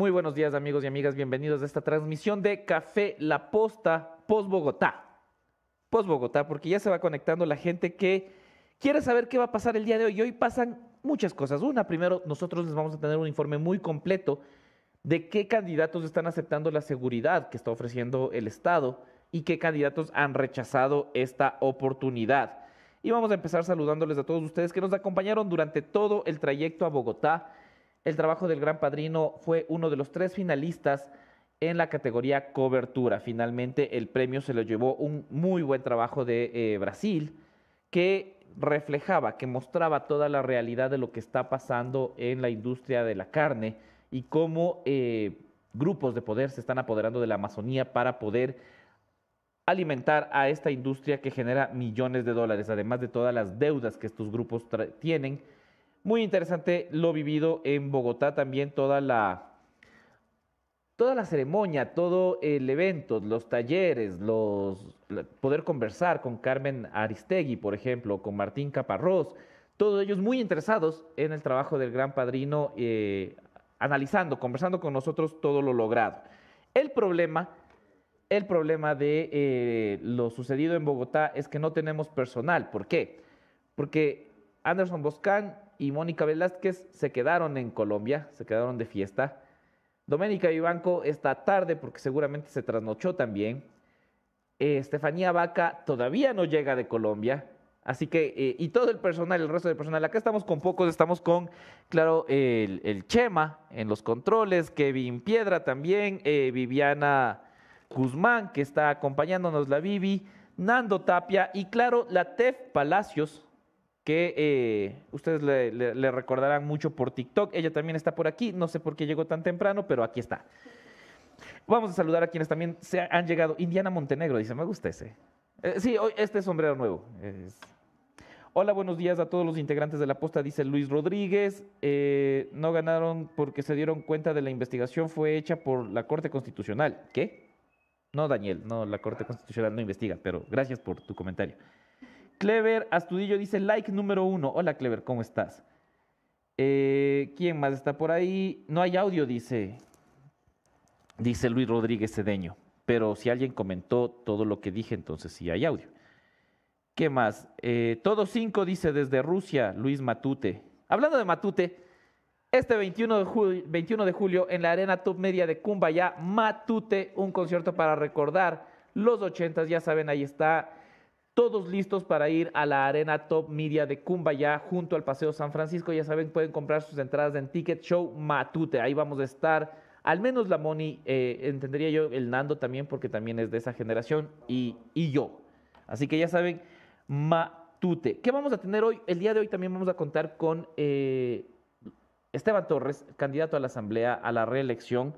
Muy buenos días amigos y amigas, bienvenidos a esta transmisión de Café La Posta Post Bogotá. Post Bogotá, porque ya se va conectando la gente que quiere saber qué va a pasar el día de hoy. Hoy pasan muchas cosas. Una, primero, nosotros les vamos a tener un informe muy completo de qué candidatos están aceptando la seguridad que está ofreciendo el Estado y qué candidatos han rechazado esta oportunidad. Y vamos a empezar saludándoles a todos ustedes que nos acompañaron durante todo el trayecto a Bogotá el trabajo del Gran Padrino fue uno de los tres finalistas en la categoría cobertura. Finalmente el premio se lo llevó un muy buen trabajo de eh, Brasil que reflejaba, que mostraba toda la realidad de lo que está pasando en la industria de la carne y cómo eh, grupos de poder se están apoderando de la Amazonía para poder alimentar a esta industria que genera millones de dólares, además de todas las deudas que estos grupos tienen muy interesante lo vivido en Bogotá, también toda la, toda la ceremonia, todo el evento, los talleres, los, poder conversar con Carmen Aristegui, por ejemplo, con Martín Caparrós, todos ellos muy interesados en el trabajo del gran padrino, eh, analizando, conversando con nosotros todo lo logrado. El problema, el problema de eh, lo sucedido en Bogotá es que no tenemos personal. ¿Por qué? Porque Anderson Boscan y Mónica Velázquez se quedaron en Colombia, se quedaron de fiesta. Doménica Vivanco esta tarde porque seguramente se trasnochó también. Eh, Estefanía Vaca todavía no llega de Colombia. Así que, eh, y todo el personal, el resto del personal, acá estamos con pocos, estamos con, claro, el, Chema en los controles, Kevin Piedra también, eh, Viviana Guzmán, que está acompañándonos, la Vivi, Nando Tapia y, claro, la Tef Palacios, que eh, ustedes le, recordarán mucho por TikTok. Ella también está por aquí, no sé por qué llegó tan temprano, pero aquí está. Vamos a saludar a quienes también se han llegado. Indiana Montenegro dice, me gusta ese. Eh, sí, hoy este sombrero nuevo. Hola, buenos días a todos los integrantes de la posta, dice Luis Rodríguez. Eh, no ganaron porque se dieron cuenta de la investigación fue hecha por la Corte Constitucional. ¿Qué? No, Daniel, no, la Corte Constitucional no investiga, pero gracias por tu comentario. Clever Astudillo dice like número uno. Hola Clever, ¿cómo estás? Eh, ¿Quién más está por ahí? No hay audio, dice, dice Luis Rodríguez Cedeño. Pero si alguien comentó todo lo que dije, entonces sí hay audio. ¿Qué más? Eh, todo cinco dice desde Rusia, Luis Matute. Hablando de Matute, este 21 de, julio, 21 de julio en la Arena Top Media de Cumbaya, Matute, un concierto para recordar los ochentas, ya saben, ahí está todos listos para ir a la arena Top Media de Cumbaya junto al Paseo San Francisco. Ya saben, pueden comprar sus entradas en Ticket Show Matute. Ahí vamos a estar. Al menos la Moni, eh, entendería yo, el Nando también, porque también es de esa generación, y, yo. Así que ya saben, Matute. ¿Qué vamos a tener hoy? El día de hoy también vamos a contar con eh, Esteban Torres, candidato a la Asamblea, a la reelección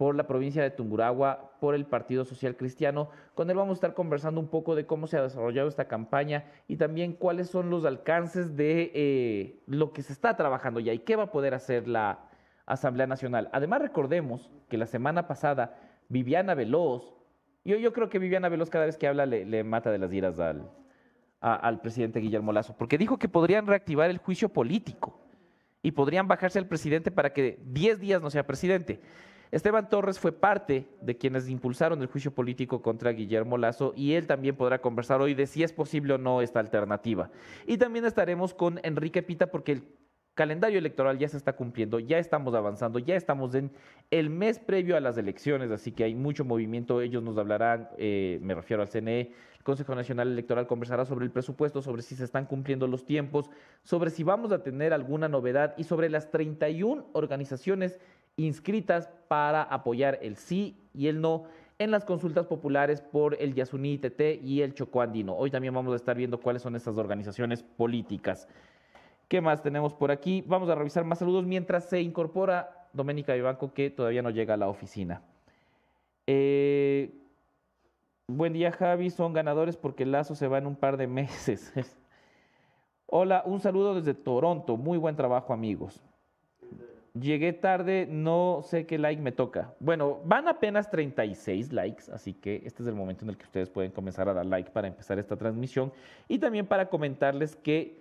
por la provincia de Tunguragua, por el Partido Social Cristiano. Con él vamos a estar conversando un poco de cómo se ha desarrollado esta campaña y también cuáles son los alcances de eh, lo que se está trabajando ya y qué va a poder hacer la Asamblea Nacional. Además, recordemos que la semana pasada Viviana Veloz, yo, yo creo que Viviana Veloz cada vez que habla le, mata de las iras al, al presidente Guillermo Lazo, porque dijo que podrían reactivar el juicio político y podrían bajarse al presidente para que 10 días no sea presidente. Esteban Torres fue parte de quienes impulsaron el juicio político contra Guillermo Lazo y él también podrá conversar hoy de si es posible o no esta alternativa. Y también estaremos con Enrique Pita porque el calendario electoral ya se está cumpliendo, ya estamos avanzando, ya estamos en el mes previo a las elecciones, así que hay mucho movimiento. Ellos nos hablarán, eh, me refiero al CNE, el Consejo Nacional Electoral conversará sobre el presupuesto, sobre si se están cumpliendo los tiempos, sobre si vamos a tener alguna novedad y sobre las 31 organizaciones inscritas para apoyar el sí y el no en las consultas populares por el Yasuní TT y el Chocó Andino. Hoy también vamos a estar viendo cuáles son estas organizaciones políticas. ¿Qué más tenemos por aquí? Vamos a revisar más saludos mientras se incorpora Doménica Vivanco, que todavía no llega a la oficina. Eh, buen día, Javi. Son ganadores porque el Lazo se va en un par de meses. Hola, un saludo desde Toronto. Muy buen trabajo, amigos. Llegué tarde, no sé qué like me toca. Bueno, van apenas 36 likes, así que este es el momento en el que ustedes pueden comenzar a dar like para empezar esta transmisión y también para comentarles que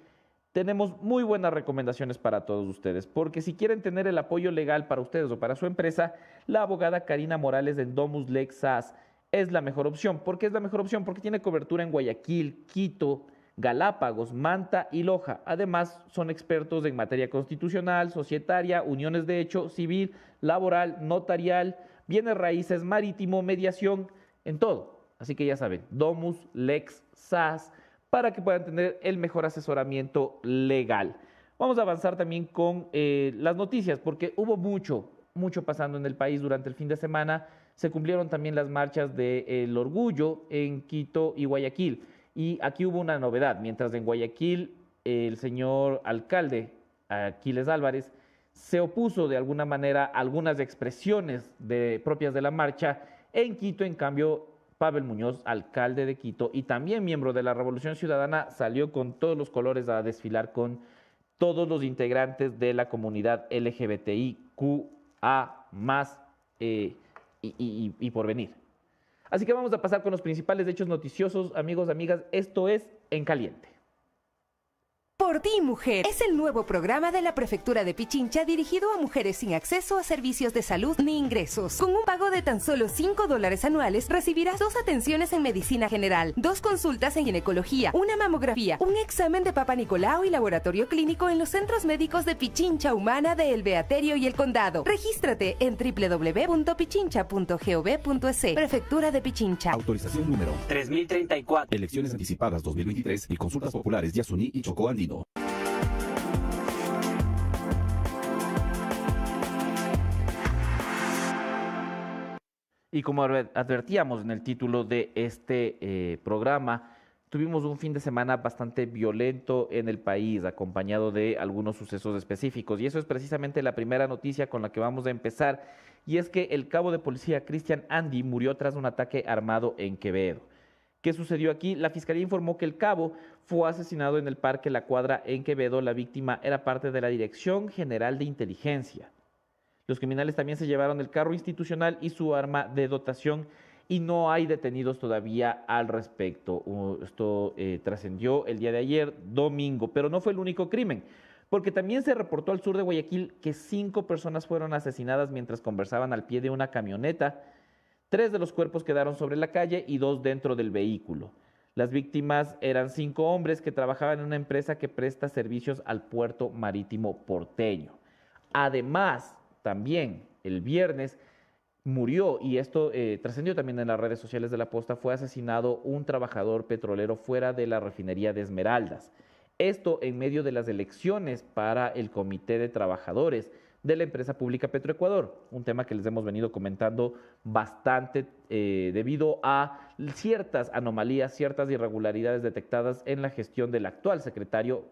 tenemos muy buenas recomendaciones para todos ustedes, porque si quieren tener el apoyo legal para ustedes o para su empresa, la abogada Karina Morales de Domus Lex SAS es la mejor opción. ¿Por qué es la mejor opción? Porque tiene cobertura en Guayaquil, Quito, Galápagos, Manta y Loja. Además, son expertos en materia constitucional, societaria, uniones de hecho, civil, laboral, notarial, bienes raíces, marítimo, mediación, en todo. Así que ya saben, Domus, Lex, SAS, para que puedan tener el mejor asesoramiento legal. Vamos a avanzar también con eh, las noticias, porque hubo mucho, mucho pasando en el país durante el fin de semana. Se cumplieron también las marchas del orgullo en Quito y Guayaquil. Y aquí hubo una novedad. Mientras en Guayaquil el señor alcalde Aquiles Álvarez se opuso de alguna manera a algunas expresiones de, propias de la marcha, en Quito, en cambio, Pavel Muñoz, alcalde de Quito y también miembro de la Revolución Ciudadana, salió con todos los colores a desfilar con todos los integrantes de la comunidad LGBTIQA más eh, y, y por venir. Así que vamos a pasar con los principales hechos noticiosos, amigos, amigas. Esto es En Caliente. Por ti, mujer, es el nuevo programa de la Prefectura de Pichincha dirigido a mujeres sin acceso a servicios de salud ni ingresos. Con un pago de tan solo 5 dólares anuales, recibirás dos atenciones en medicina general, dos consultas en ginecología, una mamografía, un examen de Papa Nicolau y laboratorio clínico en los centros médicos de Pichincha Humana de El Beaterio y El Condado. Regístrate en www.pichincha.gov.es. Prefectura de Pichincha. Autorización número 3034. Elecciones anticipadas 2023 y consultas populares Yasuní y Chocó Andino. Y como advertíamos en el título de este eh, programa, tuvimos un fin de semana bastante violento en el país, acompañado de algunos sucesos específicos. Y eso es precisamente la primera noticia con la que vamos a empezar. Y es que el cabo de policía Christian Andy murió tras un ataque armado en Quevedo. ¿Qué sucedió aquí? La fiscalía informó que el cabo fue asesinado en el parque La Cuadra en Quevedo. La víctima era parte de la Dirección General de Inteligencia. Los criminales también se llevaron el carro institucional y su arma de dotación y no hay detenidos todavía al respecto. Esto eh, trascendió el día de ayer, domingo, pero no fue el único crimen, porque también se reportó al sur de Guayaquil que cinco personas fueron asesinadas mientras conversaban al pie de una camioneta Tres de los cuerpos quedaron sobre la calle y dos dentro del vehículo. Las víctimas eran cinco hombres que trabajaban en una empresa que presta servicios al puerto marítimo porteño. Además, también el viernes murió, y esto eh, trascendió también en las redes sociales de la posta, fue asesinado un trabajador petrolero fuera de la refinería de Esmeraldas. Esto en medio de las elecciones para el Comité de Trabajadores de la empresa pública Petroecuador, un tema que les hemos venido comentando bastante eh, debido a ciertas anomalías, ciertas irregularidades detectadas en la gestión del actual secretario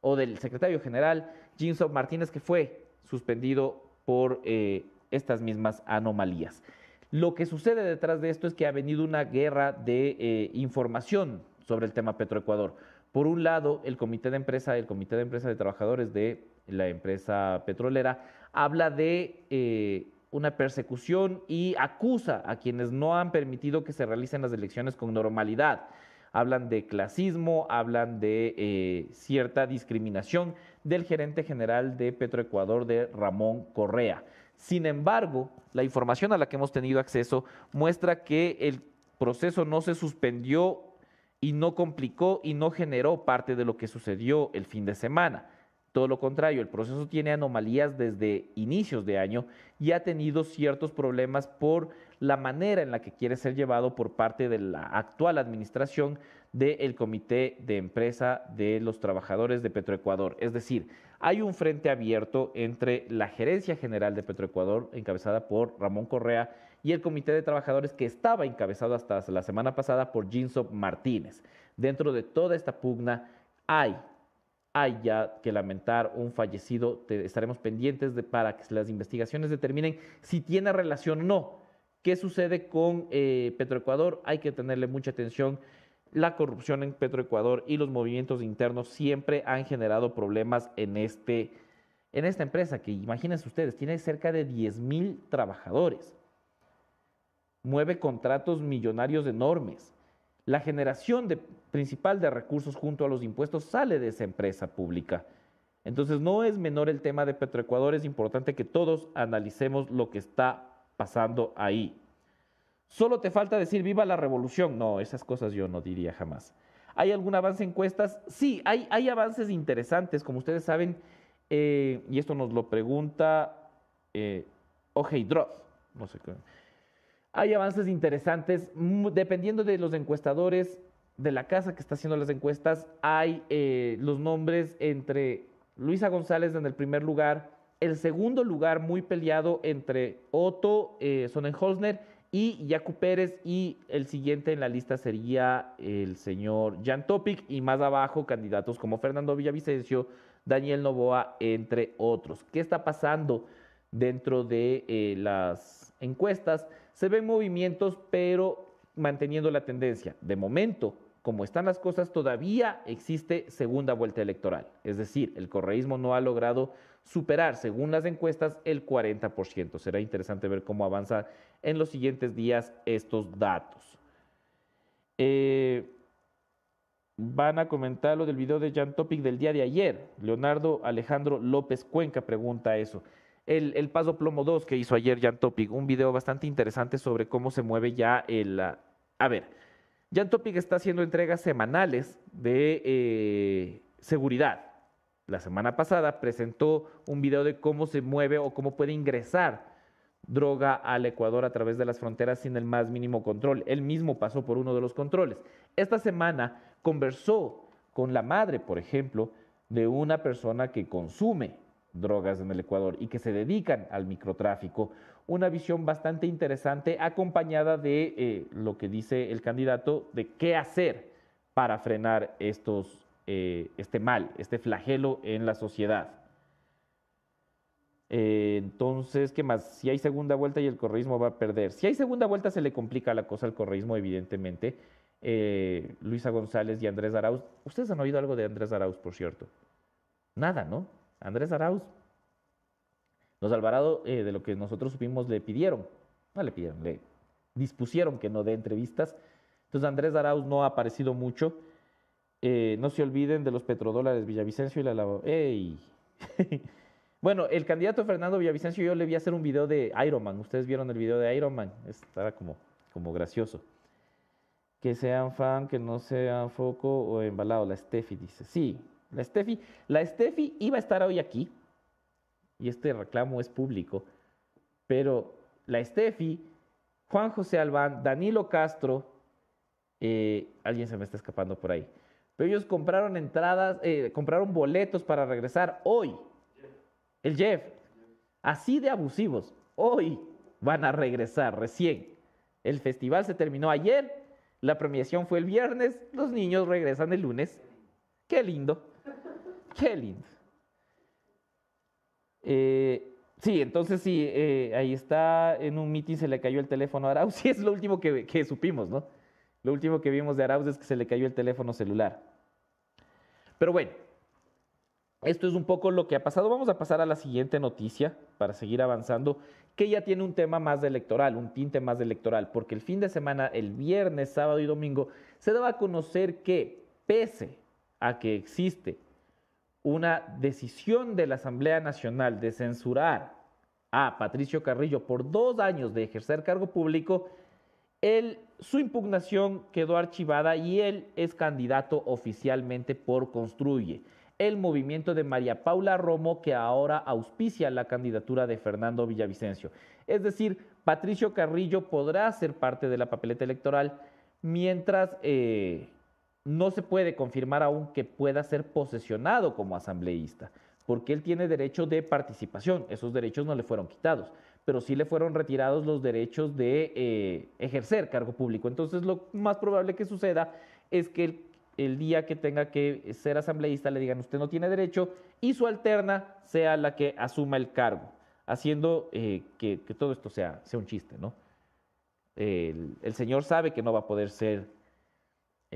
o del secretario general, Jinson Martínez, que fue suspendido por eh, estas mismas anomalías. Lo que sucede detrás de esto es que ha venido una guerra de eh, información sobre el tema Petroecuador. Por un lado, el comité de empresa, el comité de empresa de trabajadores de la empresa petrolera, habla de eh, una persecución y acusa a quienes no han permitido que se realicen las elecciones con normalidad. Hablan de clasismo, hablan de eh, cierta discriminación del gerente general de Petroecuador, de Ramón Correa. Sin embargo, la información a la que hemos tenido acceso muestra que el proceso no se suspendió y no complicó y no generó parte de lo que sucedió el fin de semana. Todo lo contrario, el proceso tiene anomalías desde inicios de año y ha tenido ciertos problemas por la manera en la que quiere ser llevado por parte de la actual administración del Comité de Empresa de los Trabajadores de Petroecuador. Es decir, hay un frente abierto entre la Gerencia General de Petroecuador, encabezada por Ramón Correa, y el Comité de Trabajadores que estaba encabezado hasta la semana pasada por Ginso Martínez. Dentro de toda esta pugna hay hay ya que lamentar un fallecido, estaremos pendientes de, para que las investigaciones determinen si tiene relación o no. ¿Qué sucede con eh, Petroecuador? Hay que tenerle mucha atención. La corrupción en Petroecuador y los movimientos internos siempre han generado problemas en, este, en esta empresa, que imagínense ustedes, tiene cerca de 10 mil trabajadores, mueve contratos millonarios enormes la generación principal de recursos junto a los impuestos sale de esa empresa pública. Entonces no es menor el tema de Petroecuador, es importante que todos analicemos lo que está pasando ahí. Solo te falta decir viva la revolución. No, esas cosas yo no diría jamás. ¿Hay algún avance en encuestas? Sí, hay, avances interesantes, como ustedes saben, eh, y esto nos lo pregunta eh, no sé qué. Hay avances interesantes, dependiendo de los encuestadores, de la casa que está haciendo las encuestas, hay eh, los nombres entre Luisa González en el primer lugar, el segundo lugar muy peleado entre Otto eh, Sonnenholzner y Jacu Pérez y el siguiente en la lista sería el señor Jan Topic y más abajo candidatos como Fernando Villavicencio, Daniel Novoa, entre otros. ¿Qué está pasando dentro de eh, las encuestas? Se ven movimientos, pero manteniendo la tendencia. De momento, como están las cosas, todavía existe segunda vuelta electoral. Es decir, el correísmo no ha logrado superar, según las encuestas, el 40%. Será interesante ver cómo avanza en los siguientes días estos datos. Eh, van a comentar lo del video de Jan Topic del día de ayer. Leonardo Alejandro López Cuenca pregunta eso. El, el Paso Plomo 2 que hizo ayer Jan Topic, un video bastante interesante sobre cómo se mueve ya el... A ver, Jan Topic está haciendo entregas semanales de eh, seguridad la semana pasada presentó un video de cómo se mueve o cómo puede ingresar droga al Ecuador a través de las fronteras sin el más mínimo control. Él mismo pasó por uno de los controles. Esta semana conversó con la madre, por ejemplo, de una persona que consume drogas en el Ecuador y que se dedican al microtráfico. Una visión bastante interesante acompañada de eh, lo que dice el candidato de qué hacer para frenar estos eh, este mal, este flagelo en la sociedad. Eh, entonces, ¿qué más? Si hay segunda vuelta y el correísmo va a perder. Si hay segunda vuelta se le complica la cosa al correísmo, evidentemente. Luisa González y Andrés Arauz. ¿Ustedes han oído algo de Andrés Arauz, por cierto? Nada, ¿no? Andrés Arauz. Los Alvarado, de lo que nosotros supimos, le pidieron, no le pidieron, le dispusieron que no dé entrevistas. Entonces Andrés Arauz no ha aparecido mucho. Eh, no se olviden de los petrodólares Villavicencio y la lava. ¡Ey! bueno, el candidato Fernando Villavicencio, yo le vi hacer un video de Ironman. Ustedes vieron el video de Ironman. Estaba como, como gracioso. Que sean fan, que no sean foco o embalado. La Steffi dice. Sí, la Steffi. La Steffi iba a estar hoy aquí. Y este reclamo es público. Pero la Steffi, Juan José Albán, Danilo Castro. Eh, alguien se me está escapando por ahí. Pero ellos compraron entradas, eh, compraron boletos para regresar hoy. El Jeff. Así de abusivos. Hoy van a regresar recién. El festival se terminó ayer. La premiación fue el viernes. Los niños regresan el lunes. Qué lindo. Lindo. Eh, sí, entonces sí, eh, ahí está en un meeting se le cayó el teléfono a Arauz. Sí, es lo último que, que supimos, ¿no? Lo último que vimos de Arauz es que se le cayó el teléfono celular. Pero bueno, esto es un poco lo que ha pasado. Vamos a pasar a la siguiente noticia para seguir avanzando, que ya tiene un tema más electoral, un tinte más electoral, porque el fin de semana, el viernes, sábado y domingo, se daba a conocer que, pese a que existe una decisión de la Asamblea Nacional de censurar a Patricio Carrillo por dos años de ejercer cargo público, su impugnación quedó archivada y él es candidato oficialmente por Construye, el movimiento de María Paula Romo que ahora auspicia la candidatura de Fernando Villavicencio. Es decir, Patricio Carrillo podrá ser parte de la papeleta electoral mientras eh, no se puede confirmar aún que pueda ser posesionado como asambleísta, porque él tiene derecho de participación, esos derechos no le fueron quitados pero sí le fueron retirados los derechos de eh, ejercer cargo público. Entonces lo más probable que suceda es que el, día que tenga que ser asambleísta le digan usted no tiene derecho y su alterna sea la que asuma el cargo, haciendo eh, que, todo esto sea, sea un chiste, ¿no? El, señor sabe que no va a poder ser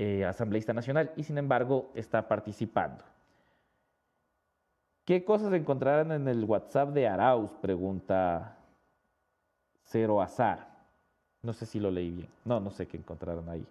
eh, asambleísta nacional y sin embargo está participando. ¿Qué cosas encontrarán en el WhatsApp de Arauz? Pregunta Cero Azar. No sé si lo leí bien. No, no sé qué encontraron ahí.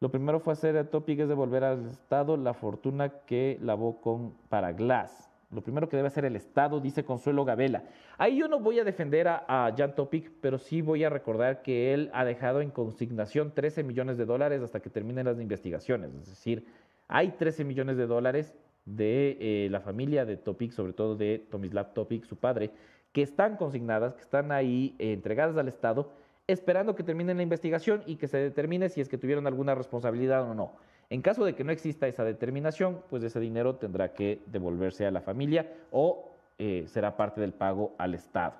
Lo primero fue hacer a Topic es devolver al Estado la fortuna que lavó con Paraglass. Lo primero que debe hacer el Estado, dice Consuelo Gabela. Ahí yo no voy a defender a, Jan Topic, pero sí voy a recordar que él ha dejado en consignación 13 millones de dólares hasta que terminen las investigaciones. Es decir, hay 13 millones de dólares de eh, la familia de Topic, sobre todo de Tomislav Topic, su padre, que están consignadas, que están ahí eh, entregadas al Estado, esperando que termine la investigación y que se determine si es que tuvieron alguna responsabilidad o no. En caso de que no exista esa determinación, pues ese dinero tendrá que devolverse a la familia o eh, será parte del pago al Estado.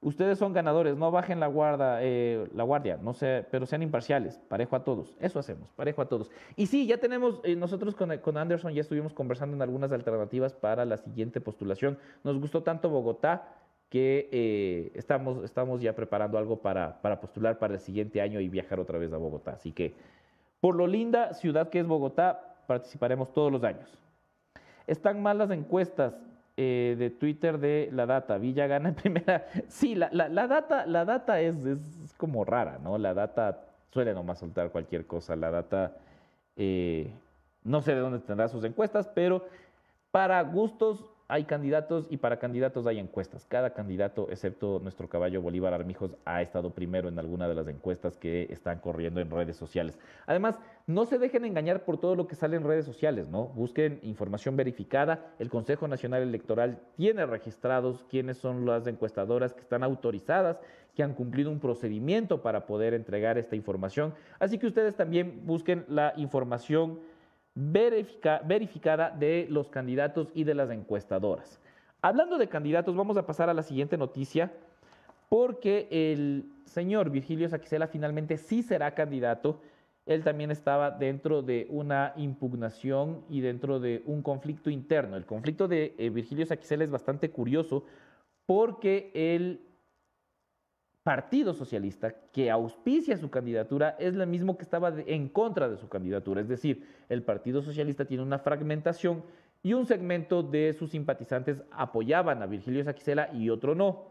Ustedes son ganadores, no bajen la, guarda, eh, la guardia, no sé, pero sean imparciales, parejo a todos. Eso hacemos, parejo a todos. Y sí, ya tenemos, eh, nosotros con, con, Anderson ya estuvimos conversando en algunas alternativas para la siguiente postulación. Nos gustó tanto Bogotá que eh, estamos, estamos ya preparando algo para, para postular para el siguiente año y viajar otra vez a Bogotá. Así que, por lo linda ciudad que es Bogotá, participaremos todos los años. Están mal las encuestas eh, de Twitter de la data. Villa gana en primera. Sí, la, la, la data, la data es, es, como rara, ¿no? La data suele nomás soltar cualquier cosa. La data, eh, no sé de dónde tendrá sus encuestas, pero para gustos hay candidatos y para candidatos hay encuestas. Cada candidato, excepto nuestro caballo Bolívar Armijos, ha estado primero en alguna de las encuestas que están corriendo en redes sociales. Además, no se dejen engañar por todo lo que sale en redes sociales, ¿no? Busquen información verificada. El Consejo Nacional Electoral tiene registrados quiénes son las encuestadoras que están autorizadas, que han cumplido un procedimiento para poder entregar esta información. Así que ustedes también busquen la información verifica, verificada de los candidatos y de las encuestadoras. Hablando de candidatos, vamos a pasar a la siguiente noticia, porque el señor Virgilio Saquicela finalmente sí será candidato. Él también estaba dentro de una impugnación y dentro de un conflicto interno. El conflicto de eh, Virgilio Saquicela es bastante curioso porque él Partido Socialista que auspicia su candidatura es el mismo que estaba en contra de su candidatura. Es decir, el Partido Socialista tiene una fragmentación y un segmento de sus simpatizantes apoyaban a Virgilio Saquicela y otro no.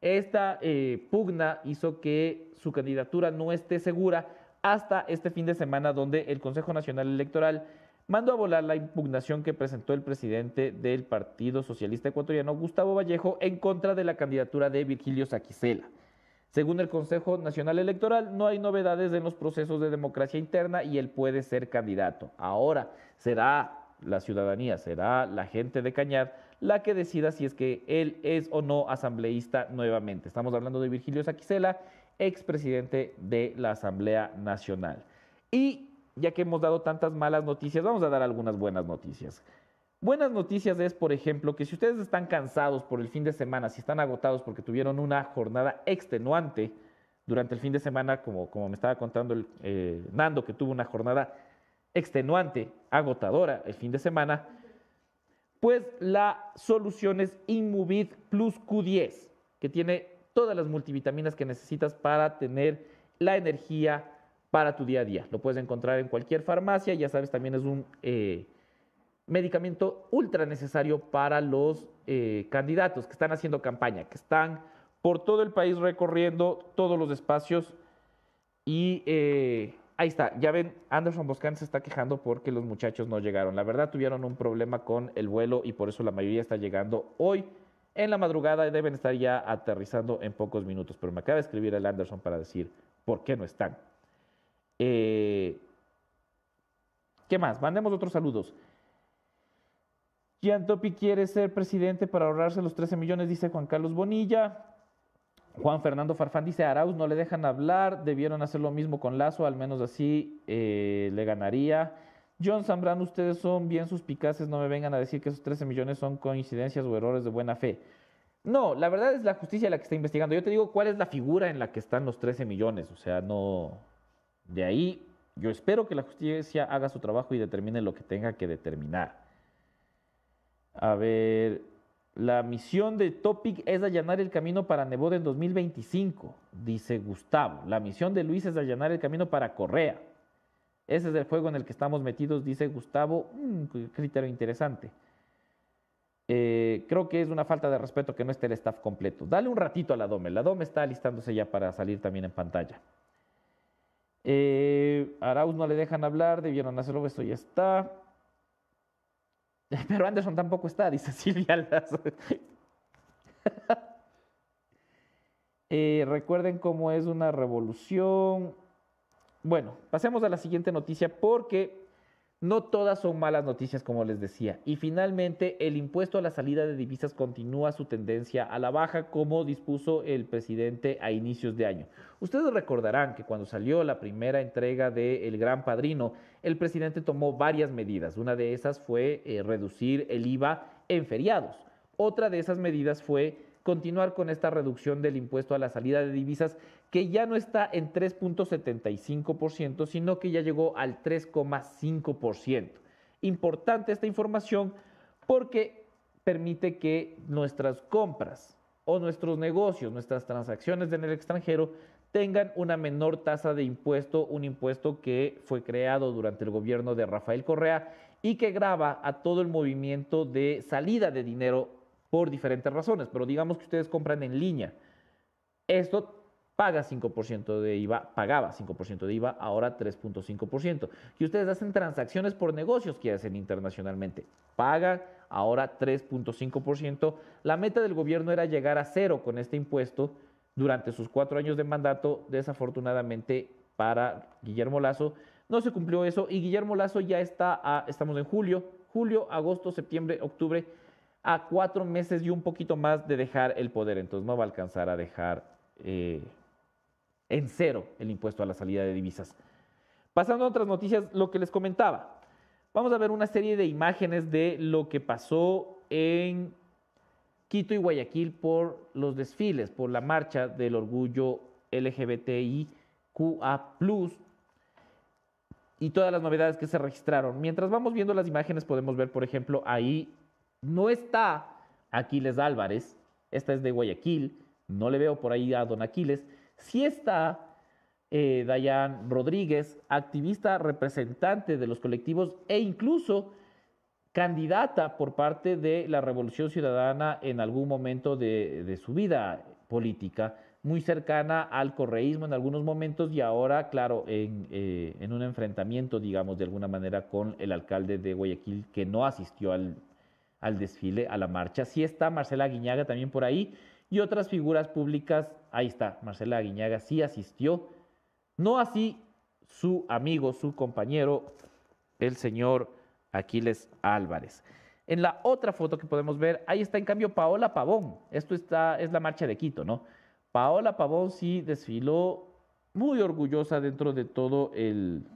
Esta eh, pugna hizo que su candidatura no esté segura hasta este fin de semana donde el Consejo Nacional Electoral mandó a volar la impugnación que presentó el presidente del Partido Socialista Ecuatoriano, Gustavo Vallejo, en contra de la candidatura de Virgilio Saquicela. Según el Consejo Nacional Electoral, no hay novedades en los procesos de democracia interna y él puede ser candidato. Ahora será la ciudadanía, será la gente de Cañar la que decida si es que él es o no asambleísta nuevamente. Estamos hablando de Virgilio Saquicela, expresidente de la Asamblea Nacional. Y ya que hemos dado tantas malas noticias, vamos a dar algunas buenas noticias. Buenas noticias es, por ejemplo, que si ustedes están cansados por el fin de semana, si están agotados porque tuvieron una jornada extenuante durante el fin de semana, como, como me estaba contando eh, Nando, que tuvo una jornada extenuante, agotadora el fin de semana, pues la solución es Inmovid Plus Q10, que tiene todas las multivitaminas que necesitas para tener la energía para tu día a día. Lo puedes encontrar en cualquier farmacia, ya sabes, también es un... Eh, medicamento ultra necesario para los eh, candidatos que están haciendo campaña, que están por todo el país recorriendo todos los espacios y eh, ahí está, ya ven, Anderson Boscan se está quejando porque los muchachos no llegaron. La verdad tuvieron un problema con el vuelo y por eso la mayoría está llegando hoy en la madrugada y deben estar ya aterrizando en pocos minutos. Pero me acaba de escribir el Anderson para decir por qué no están. Eh, ¿Qué más? Mandemos otros saludos. Gian Topi quiere ser presidente para ahorrarse los 13 millones, dice Juan Carlos Bonilla. Juan Fernando Farfán dice, Arauz no le dejan hablar, debieron hacer lo mismo con Lazo, al menos así eh, le ganaría. John Zambrano, ustedes son bien suspicaces, no me vengan a decir que esos 13 millones son coincidencias o errores de buena fe. No, la verdad es la justicia la que está investigando. Yo te digo cuál es la figura en la que están los 13 millones. O sea, no... De ahí, yo espero que la justicia haga su trabajo y determine lo que tenga que determinar. A ver, la misión de Topic es allanar el camino para Nebot en 2025, dice Gustavo. La misión de Luis es allanar el camino para Correa. Ese es el juego en el que estamos metidos, dice Gustavo. Un mm, criterio interesante. Eh, creo que es una falta de respeto que no esté el staff completo. Dale un ratito a la Dome. La Dome está alistándose ya para salir también en pantalla. Eh, Arauz no le dejan hablar, debieron hacerlo, esto ya está. Pero Anderson tampoco está, dice Silvia Lazo. Eh, recuerden cómo es una revolución. Bueno, pasemos a la siguiente noticia porque no todas son malas noticias, como les decía. Y finalmente, el impuesto a la salida de divisas continúa su tendencia a la baja, como dispuso el presidente a inicios de año. Ustedes recordarán que cuando salió la primera entrega de El Gran Padrino, el presidente tomó varias medidas. Una de esas fue eh, reducir el IVA en feriados. Otra de esas medidas fue continuar con esta reducción del impuesto a la salida de divisas que ya no está en 3.75%, sino que ya llegó al 3,5%. Importante esta información porque permite que nuestras compras o nuestros negocios, nuestras transacciones en el extranjero tengan una menor tasa de impuesto, un impuesto que fue creado durante el gobierno de Rafael Correa y que grava a todo el movimiento de salida de dinero por diferentes razones, pero digamos que ustedes compran en línea. Esto paga 5% de IVA, pagaba 5% de IVA, ahora 3.5%. Y ustedes hacen transacciones por negocios que hacen internacionalmente, paga ahora 3.5%. La meta del gobierno era llegar a cero con este impuesto durante sus cuatro años de mandato. Desafortunadamente para Guillermo Lazo no se cumplió eso y Guillermo Lazo ya está, a, estamos en julio, julio, agosto, septiembre, octubre a cuatro meses y un poquito más de dejar el poder. Entonces no va a alcanzar a dejar eh, en cero el impuesto a la salida de divisas. Pasando a otras noticias, lo que les comentaba. Vamos a ver una serie de imágenes de lo que pasó en Quito y Guayaquil por los desfiles, por la marcha del orgullo LGBTIQA y todas las novedades que se registraron. Mientras vamos viendo las imágenes podemos ver, por ejemplo, ahí no está Aquiles Álvarez, esta es de Guayaquil, no le veo por ahí a don Aquiles. Sí está eh, Dayan Rodríguez, activista representante de los colectivos e incluso candidata por parte de la Revolución Ciudadana en algún momento de, su vida política, muy cercana al correísmo en algunos momentos y ahora, claro, eh, en un enfrentamiento, digamos, de alguna manera con el alcalde de Guayaquil que no asistió al al desfile, a la marcha. Sí está Marcela Guiñaga también por ahí y otras figuras públicas. Ahí está, Marcela Guiñaga sí asistió. No así su amigo, su compañero, el señor Aquiles Álvarez. En la otra foto que podemos ver, ahí está en cambio Paola Pavón. Esto está, es la marcha de Quito, ¿no? Paola Pavón sí desfiló muy orgullosa dentro de todo el,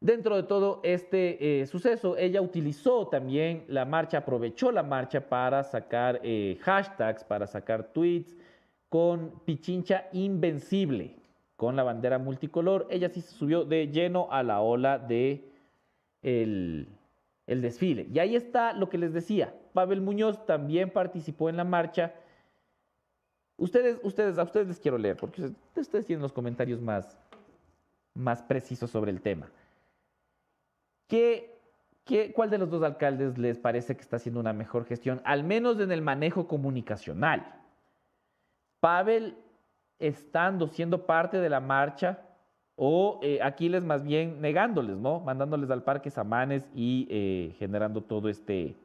Dentro de todo este eh, suceso, ella utilizó también la marcha, aprovechó la marcha para sacar eh, hashtags, para sacar tweets con Pichincha Invencible, con la bandera multicolor. Ella sí se subió de lleno a la ola de el, desfile. Y ahí está lo que les decía. Pavel Muñoz también participó en la marcha. Ustedes, ustedes, a ustedes les quiero leer, porque ustedes tienen los comentarios más, más precisos sobre el tema. ¿Qué, cuál de los dos alcaldes les parece que está haciendo una mejor gestión, al menos en el manejo comunicacional? Pavel estando, siendo parte de la marcha, o eh, Aquiles más bien negándoles, ¿no? Mandándoles al parque Samanes y eh, generando todo este,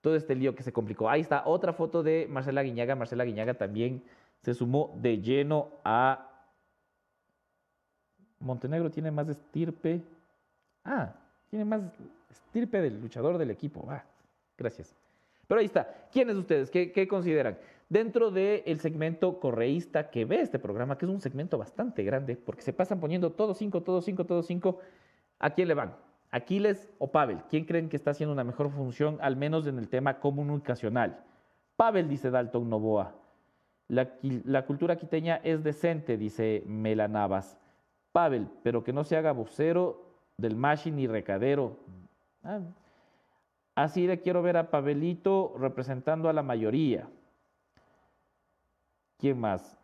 todo este lío que se complicó. Ahí está otra foto de Marcela Guiñaga. Marcela Guiñaga también se sumó de lleno a... Montenegro tiene más estirpe. Ah, tiene más estirpe del luchador del equipo. Gracias. Pero ahí está. ¿Quiénes ustedes? ¿Qué, consideran? Dentro del segmento correísta que ve este programa, que es un segmento bastante grande, porque se pasan poniendo todo cinco, todo cinco, todo cinco, ¿a quién le van? ¿Aquiles o Pavel? ¿Quién creen que está haciendo una mejor función, al menos en el tema comunicacional? Pavel, dice Dalton Novoa. La, la cultura quiteña es decente, dice Mela Navas. Pavel, pero que no se haga vocero del Machine y Recadero. Ah, así le quiero ver a Pavelito representando a la mayoría. ¿Quién más?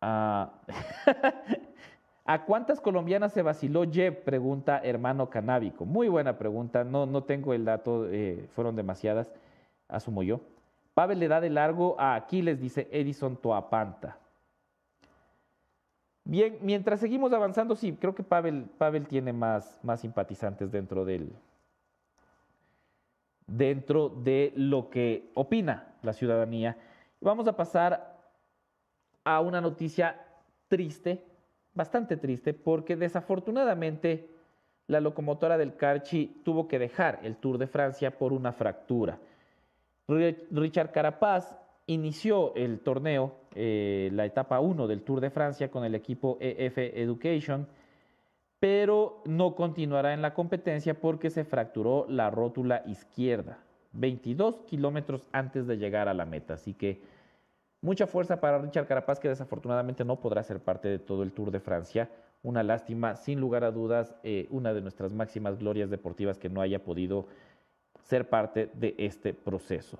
Ah, ¿A cuántas colombianas se vaciló Jeb? Pregunta hermano canábico. Muy buena pregunta. No, no tengo el dato. Eh, fueron demasiadas. Asumo yo. Pavel le da de largo a Aquiles, dice Edison Toapanta. Bien, mientras seguimos avanzando, sí, creo que Pavel, Pavel tiene más, más simpatizantes dentro del, dentro de lo que opina la ciudadanía. Vamos a pasar a una noticia triste, bastante triste, porque desafortunadamente la locomotora del Carchi tuvo que dejar el Tour de Francia por una fractura. Richard Carapaz inició el torneo, eh, la etapa 1 del Tour de Francia con el equipo EF Education, pero no continuará en la competencia porque se fracturó la rótula izquierda, 22 kilómetros antes de llegar a la meta. Así que mucha fuerza para Richard Carapaz, que desafortunadamente no podrá ser parte de todo el Tour de Francia. Una lástima, sin lugar a dudas, eh, una de nuestras máximas glorias deportivas que no haya podido ser parte de este proceso.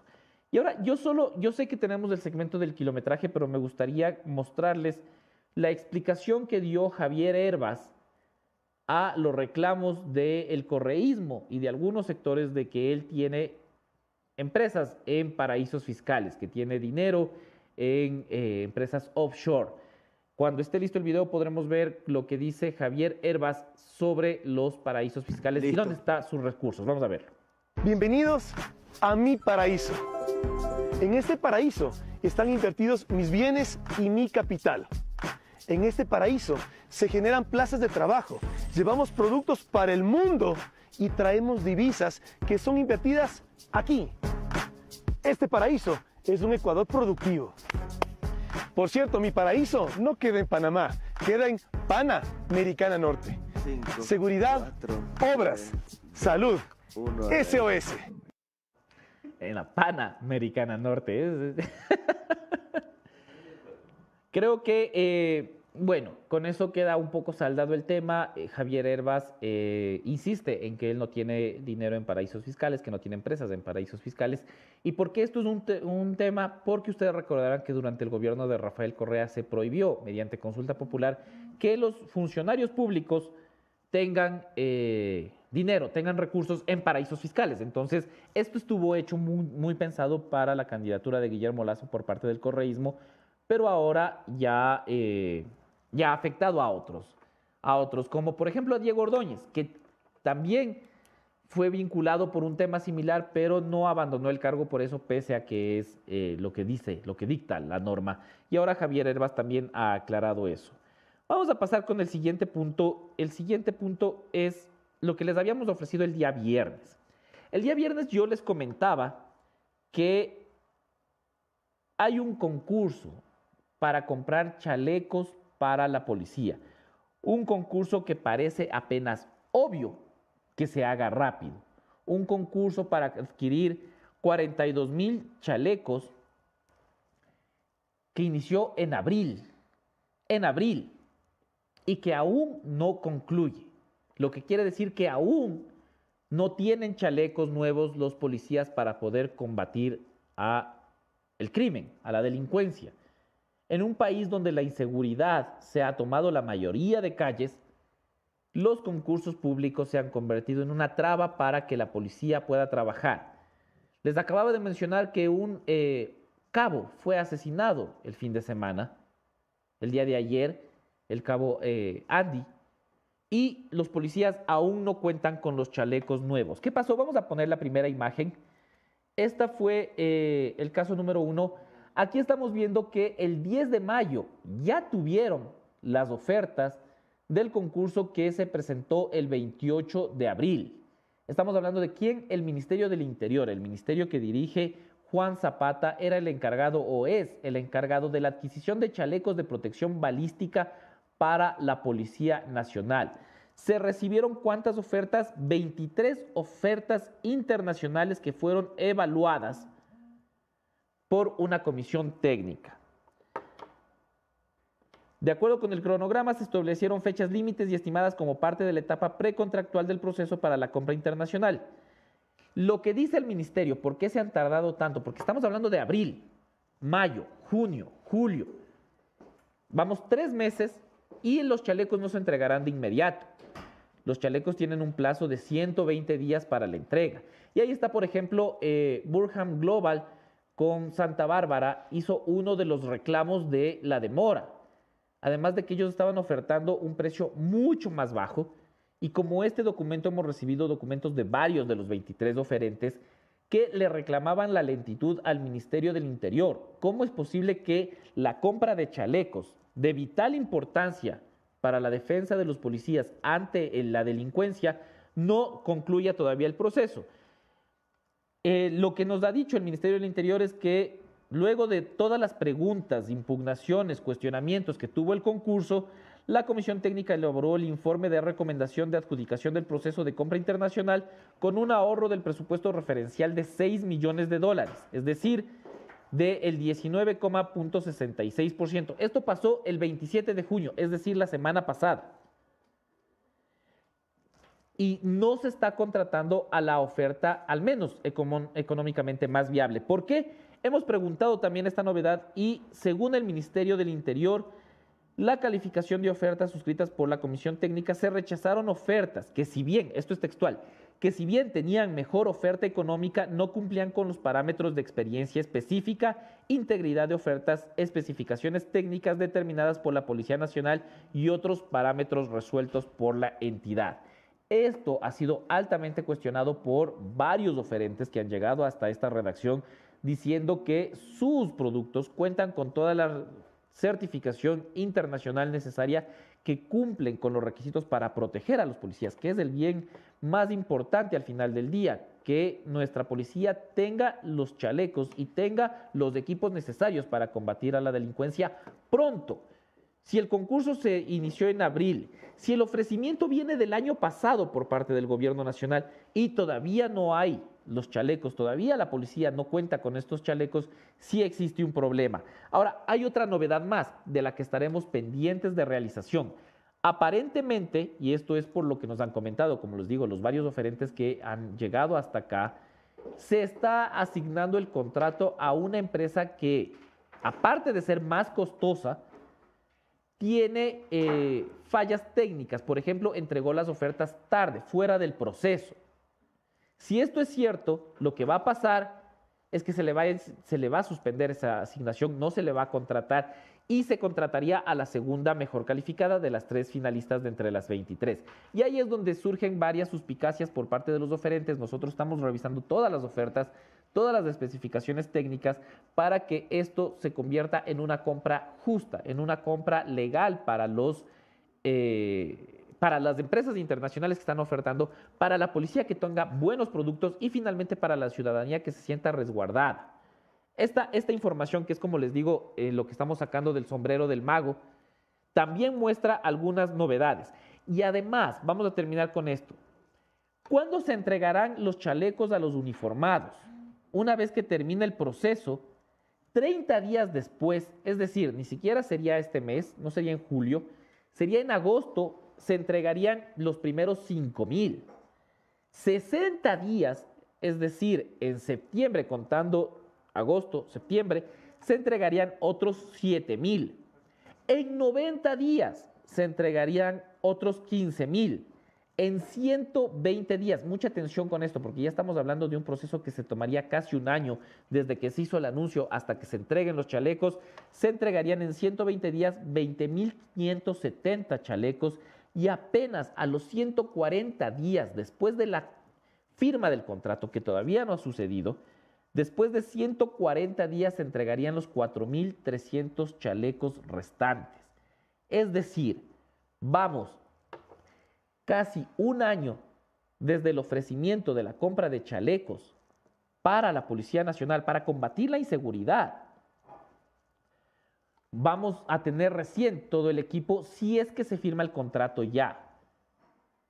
Y ahora, yo solo, yo sé que tenemos el segmento del kilometraje, pero me gustaría mostrarles la explicación que dio Javier Herbas a los reclamos del correísmo y de algunos sectores de que él tiene empresas en paraísos fiscales, que tiene dinero en eh, empresas offshore. Cuando esté listo el video podremos ver lo que dice Javier Herbas sobre los paraísos fiscales y dónde están sus recursos. Vamos a verlo. Bienvenidos a mi paraíso. En este paraíso están invertidos mis bienes y mi capital. En este paraíso se generan plazas de trabajo, llevamos productos para el mundo y traemos divisas que son invertidas aquí. Este paraíso es un Ecuador productivo. Por cierto, mi paraíso no queda en Panamá, queda en Panamericana Norte. Seguridad, obras, salud, SOS. En la Panamericana Norte. Creo que eh, bueno, con eso queda un poco saldado el tema. Eh, Javier Herbas eh, insiste en que él no tiene dinero en paraísos fiscales, que no tiene empresas en paraísos fiscales. ¿Y por qué esto es un, tema? Porque ustedes recordarán que durante el gobierno de Rafael Correa se prohibió, mediante consulta popular, que los funcionarios públicos tengan dinero, tengan recursos en paraísos fiscales. Entonces, esto estuvo hecho muy, pensado para la candidatura de Guillermo Lazo por parte del correísmo, pero ahora ya ya ha afectado a otros, a otros, como por ejemplo a Diego Ordóñez, que también fue vinculado por un tema similar, pero no abandonó el cargo por eso, pese a que es eh, lo que dice, lo que dicta la norma. Y ahora Javier Herbas también ha aclarado eso. Vamos a pasar con el siguiente punto. El siguiente punto es lo que les habíamos ofrecido el día viernes. El día viernes yo les comentaba que hay un concurso para comprar chalecos para la policía. Un concurso que parece apenas obvio que se haga rápido. Un concurso para adquirir 42 mil chalecos que inició en abril. En abril. Y que aún no concluye. Lo que quiere decir que aún no tienen chalecos nuevos los policías para poder combatir a el crimen, a la delincuencia. En un país donde la inseguridad se ha tomado la mayoría de calles, los concursos públicos se han convertido en una traba para que la policía pueda trabajar. Les acababa de mencionar que un eh, cabo fue asesinado el fin de semana, el día de ayer, el cabo eh, Andy, y los policías aún no cuentan con los chalecos nuevos. ¿Qué pasó? Vamos a poner la primera imagen. Esta fue eh, el caso número uno Aquí estamos viendo que el 10 de mayo ya tuvieron las ofertas del concurso que se presentó el 28 de abril. Estamos hablando de quién, el Ministerio del Interior, el ministerio que dirige Juan Zapata, era el encargado o es el encargado de la adquisición de chalecos de protección balística para la Policía Nacional. Se recibieron cuántas ofertas? 23 ofertas internacionales que fueron evaluadas por una comisión técnica. De acuerdo con el cronograma, se establecieron fechas límites y estimadas como parte de la etapa precontractual del proceso para la compra internacional. Lo que dice el ministerio, ¿por qué se han tardado tanto? Porque estamos hablando de abril, mayo, junio, julio. Vamos tres meses y los chalecos no se entregarán de inmediato. Los chalecos tienen un plazo de 120 días para la entrega. Y ahí está, por ejemplo, eh, Burham Global, con Santa Bárbara hizo uno de los reclamos de la demora. además de que ellos estaban ofertando un precio mucho más bajo. Y como este documento hemos recibido documentos de varios de los 23 oferentes que le reclamaban la lentitud al Ministerio del Interior. ¿Cómo es posible que la compra de chalecos de vital importancia para la defensa de los policías ante la delincuencia no concluya todavía el proceso? Eh, lo que nos ha dicho el Ministerio del Interior es que luego de todas las preguntas, impugnaciones, cuestionamientos que tuvo el concurso, la Comisión Técnica elaboró el informe de recomendación de adjudicación del proceso de compra internacional con un ahorro del presupuesto referencial de 6 millones de dólares, es decir, del 19,66%. Esto pasó el 27 de junio, es decir, la semana pasada y no se está contratando a la oferta al menos económicamente más viable. ¿Por qué? Hemos preguntado también esta novedad y según el Ministerio del Interior, la calificación de ofertas suscritas por la Comisión Técnica se rechazaron ofertas que si bien, esto es textual, que si bien tenían mejor oferta económica, no cumplían con los parámetros de experiencia específica, integridad de ofertas, especificaciones técnicas determinadas por la Policía Nacional y otros parámetros resueltos por la entidad. Esto ha sido altamente cuestionado por varios oferentes que han llegado hasta esta redacción diciendo que sus productos cuentan con toda la certificación internacional necesaria que cumplen con los requisitos para proteger a los policías, que es el bien más importante al final del día, que nuestra policía tenga los chalecos y tenga los equipos necesarios para combatir a la delincuencia pronto. Si el concurso se inició en abril, si el ofrecimiento viene del año pasado por parte del gobierno nacional y todavía no hay los chalecos, todavía la policía no cuenta con estos chalecos, sí existe un problema. Ahora, hay otra novedad más de la que estaremos pendientes de realización. Aparentemente, y esto es por lo que nos han comentado, como les digo, los varios oferentes que han llegado hasta acá, se está asignando el contrato a una empresa que, aparte de ser más costosa, tiene eh, fallas técnicas. Por ejemplo, entregó las ofertas tarde, fuera del proceso. Si esto es cierto, lo que va a pasar es que se le, va, a suspender esa asignación, no se le va a contratar y se contrataría a la segunda mejor calificada de las tres finalistas de entre las 23. Y ahí es donde surgen varias suspicacias por parte de los oferentes. Nosotros estamos revisando todas las ofertas todas las especificaciones técnicas para que esto se convierta en una compra justa, en una compra legal para los... Eh, para las empresas internacionales que están ofertando, para la policía que tenga buenos productos y finalmente para la ciudadanía que se sienta resguardada. Esta, esta información, que es como les digo, eh, lo que estamos sacando del sombrero del mago, también muestra algunas novedades. Y además, vamos a terminar con esto. ¿Cuándo se entregarán los chalecos a los uniformados? una vez que termine el proceso, 30 días después, es decir, ni siquiera sería este mes, no sería en julio, sería en agosto, se entregarían los primeros 5 mil. 60 días, es decir, en septiembre, contando agosto, septiembre, se entregarían otros 7 mil. En 90 días se entregarían otros 15 mil en 120 días. Mucha atención con esto, porque ya estamos hablando de un proceso que se tomaría casi un año desde que se hizo el anuncio hasta que se entreguen los chalecos. Se entregarían en 120 días 20.570 chalecos y apenas a los 140 días después de la firma del contrato, que todavía no ha sucedido, después de 140 días se entregarían los 4.300 chalecos restantes. Es decir, vamos casi un año desde el ofrecimiento de la compra de chalecos para la Policía Nacional para combatir la inseguridad. Vamos a tener recién todo el equipo si es que se firma el contrato ya.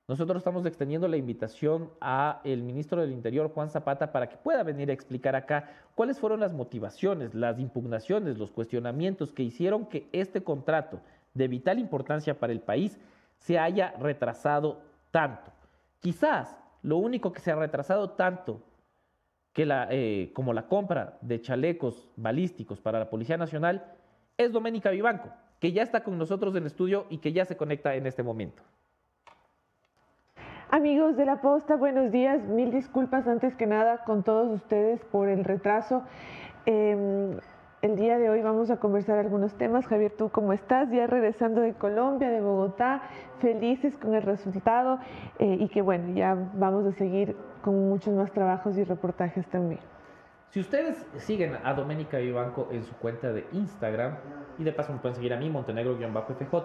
Nosotros estamos extendiendo la invitación a el ministro del Interior, Juan Zapata, para que pueda venir a explicar acá cuáles fueron las motivaciones, las impugnaciones, los cuestionamientos que hicieron que este contrato de vital importancia para el país se haya retrasado tanto. Quizás lo único que se ha retrasado tanto que la, eh, como la compra de chalecos balísticos para la Policía Nacional es Doménica Vivanco, que ya está con nosotros en estudio y que ya se conecta en este momento. Amigos de la Posta, buenos días. Mil disculpas antes que nada con todos ustedes por el retraso. Em, el día de hoy vamos a conversar algunos temas. Javier, ¿tú cómo estás? Ya regresando de Colombia, de Bogotá, felices con el resultado eh, y que bueno, ya vamos a seguir con muchos más trabajos y reportajes también. Si ustedes siguen a Doménica Vivanco en su cuenta de Instagram, y de paso me pueden seguir a mí, Montenegro-FJ,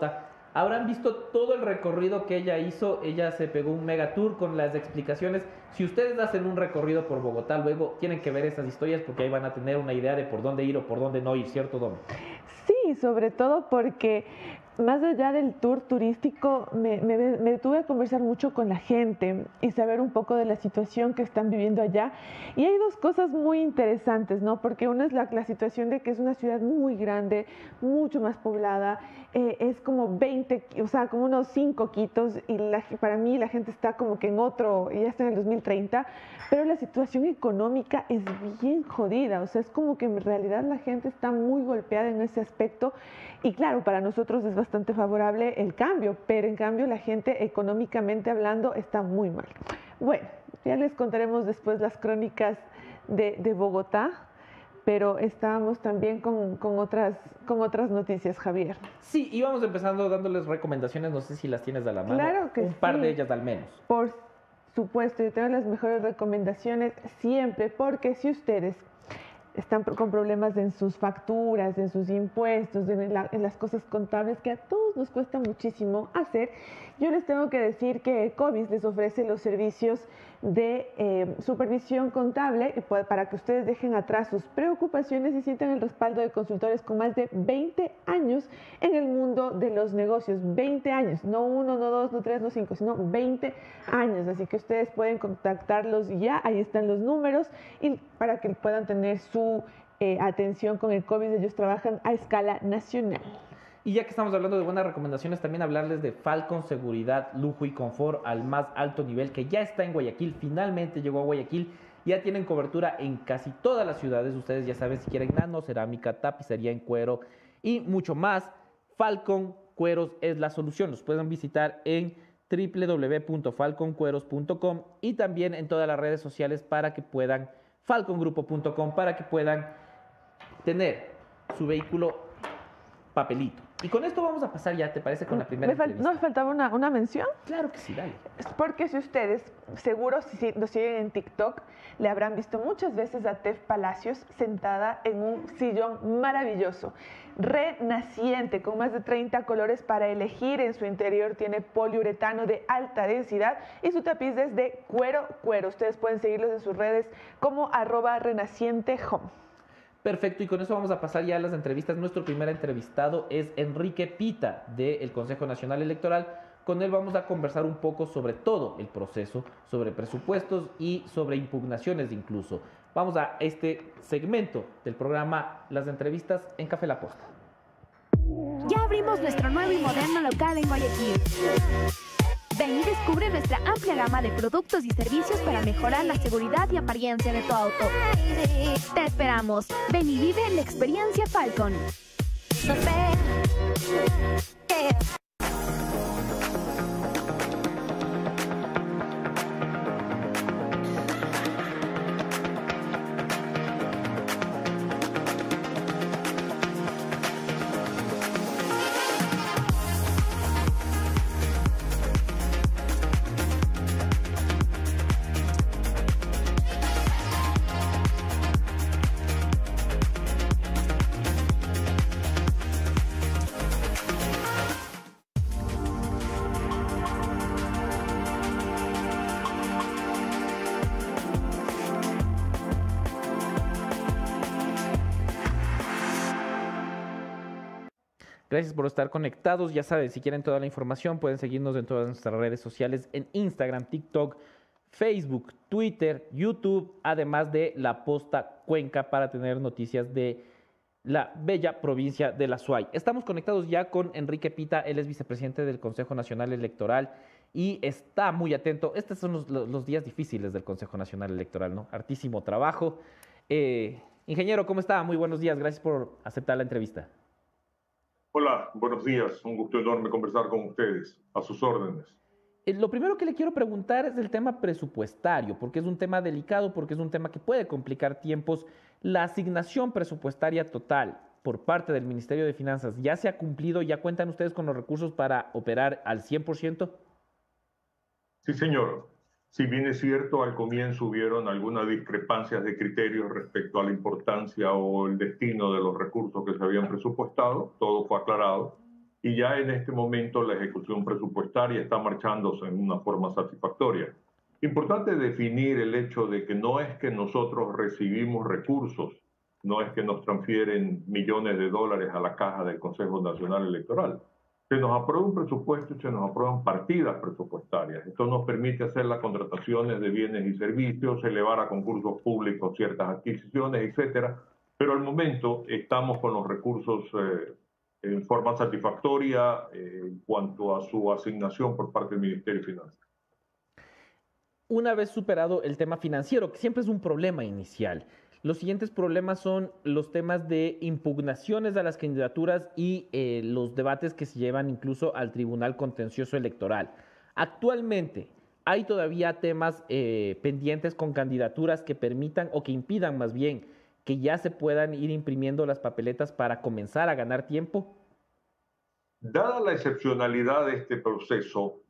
habrán visto todo el recorrido que ella hizo. Ella se pegó un mega tour con las explicaciones. Si ustedes hacen un recorrido por Bogotá, luego tienen que ver esas historias porque ahí van a tener una idea de por dónde ir o por dónde no ir, ¿cierto, Dom? Sí, sobre todo porque más allá del tour turístico, me, me, detuve a conversar mucho con la gente y saber un poco de la situación que están viviendo allá. Y hay dos cosas muy interesantes, ¿no? Porque una es la, la situación de que es una ciudad muy grande, mucho más poblada, eh, es como 20, o sea, como unos 5 quitos y la, para mí la gente está como que en otro, ya está en el 2030, pero la situación económica es bien jodida, o sea, es como que en realidad la gente está muy golpeada en ese aspecto y claro, para nosotros es bastante favorable el cambio, pero en cambio la gente económicamente hablando está muy mal. Bueno, ya les contaremos después las crónicas de, de Bogotá, pero estábamos también con, con, otras, con otras noticias, Javier. Sí, íbamos empezando dándoles recomendaciones, no sé si las tienes a la mano. Claro que Un par de ellas al menos. Por supuesto, yo tengo las mejores recomendaciones siempre, porque si ustedes están con problemas en sus facturas, en sus impuestos, en, la, en, las cosas contables que a todos nos cuesta muchísimo hacer. Yo les tengo que decir que COVID les ofrece los servicios de eh, supervisión contable y para que ustedes dejen atrás sus preocupaciones y sientan el respaldo de consultores con más de 20 años en el mundo de los negocios. 20 años, no uno, no dos, no tres, no cinco, sino 20 años. Así que ustedes pueden contactarlos ya, ahí están los números y para que puedan tener su eh, atención con el COVID, ellos trabajan a escala nacional. Y ya que estamos hablando de buenas recomendaciones, también hablarles de Falcon Seguridad, Lujo y Confort al más alto nivel, que ya está en Guayaquil, finalmente llegó a Guayaquil. Ya tienen cobertura en casi todas las ciudades. Ustedes ya saben si quieren nano, cerámica, tapicería en cuero y mucho más. Falcon Cueros es la solución. Los pueden visitar en www.falconcueros.com y también en todas las redes sociales para que puedan, falcongrupo.com, para que puedan tener su vehículo papelito. Y con esto vamos a pasar ya, ¿te parece? Con la primera me ¿No me faltaba una, una, mención? Claro que sí, dale. Porque si ustedes, seguro si nos siguen en TikTok, le habrán visto muchas veces a Tef Palacios sentada en un sillón maravilloso, renaciente, con más de 30 colores para elegir. En su interior tiene poliuretano de alta densidad y su tapiz es de cuero cuero. Ustedes pueden seguirlos en sus redes como arroba renaciente home. Perfecto, y con eso vamos a pasar ya a las entrevistas. Nuestro primer entrevistado es Enrique Pita del Consejo Nacional Electoral. Con él vamos a conversar un poco sobre todo el proceso, sobre presupuestos y sobre impugnaciones incluso. Vamos a este segmento del programa Las entrevistas en Café La Posta. Ya abrimos nuestro nuevo y moderno local en Guayaquil. Ven y descubre nuestra amplia gama de productos y servicios para mejorar la seguridad y apariencia de tu auto. Te esperamos. Ven y vive la experiencia Falcon. Por estar conectados. Ya saben, si quieren toda la información, pueden seguirnos en todas nuestras redes sociales, en Instagram, TikTok, Facebook, Twitter, YouTube, además de La Posta Cuenca para tener noticias de la bella provincia de La Suay. Estamos conectados ya con Enrique Pita, él es vicepresidente del Consejo Nacional Electoral y está muy atento. Estos son los, días difíciles del Consejo Nacional Electoral, ¿no? Hartísimo trabajo. Eh, ingeniero, ¿cómo está? Muy buenos días, gracias por aceptar la entrevista. Hola, buenos días. Un gusto enorme conversar con ustedes. A sus órdenes. Eh, lo primero que le quiero preguntar es el tema presupuestario, porque es un tema delicado, porque es un tema que puede complicar tiempos La asignación presupuestaria total por parte del Ministerio de Finanzas ya se ha cumplido, ya cuentan ustedes con los recursos para operar al 100%? Sí, señor. Si bien es cierto, al comienzo hubieron algunas discrepancias de criterios respecto a la importancia o el destino de los recursos que se habían presupuestado, todo fue aclarado y ya en este momento la ejecución presupuestaria está marchándose en una forma satisfactoria. Importante definir el hecho de que no es que nosotros recibimos recursos, no es que nos transfieren millones de dólares a la caja del Consejo Nacional Electoral. Se nos aprueba un presupuesto y se nos aprueban partidas presupuestarias. Esto nos permite hacer las contrataciones de bienes y servicios, elevar a concursos públicos ciertas adquisiciones, etcétera. Pero al momento estamos con los recursos eh, en forma satisfactoria eh, en cuanto a su asignación por parte del Ministerio de Finanzas. Una vez superado el tema financiero, que siempre es un problema inicial, los siguientes problemas son los temas de impugnaciones a las candidaturas y eh, los debates que se llevan incluso al Tribunal Contencioso Electoral. Actualmente, ¿hay todavía temas eh, pendientes con candidaturas que permitan o que impidan más bien que ya se puedan ir imprimiendo las papeletas para comenzar a ganar tiempo? Dada la excepcionalidad de este proceso,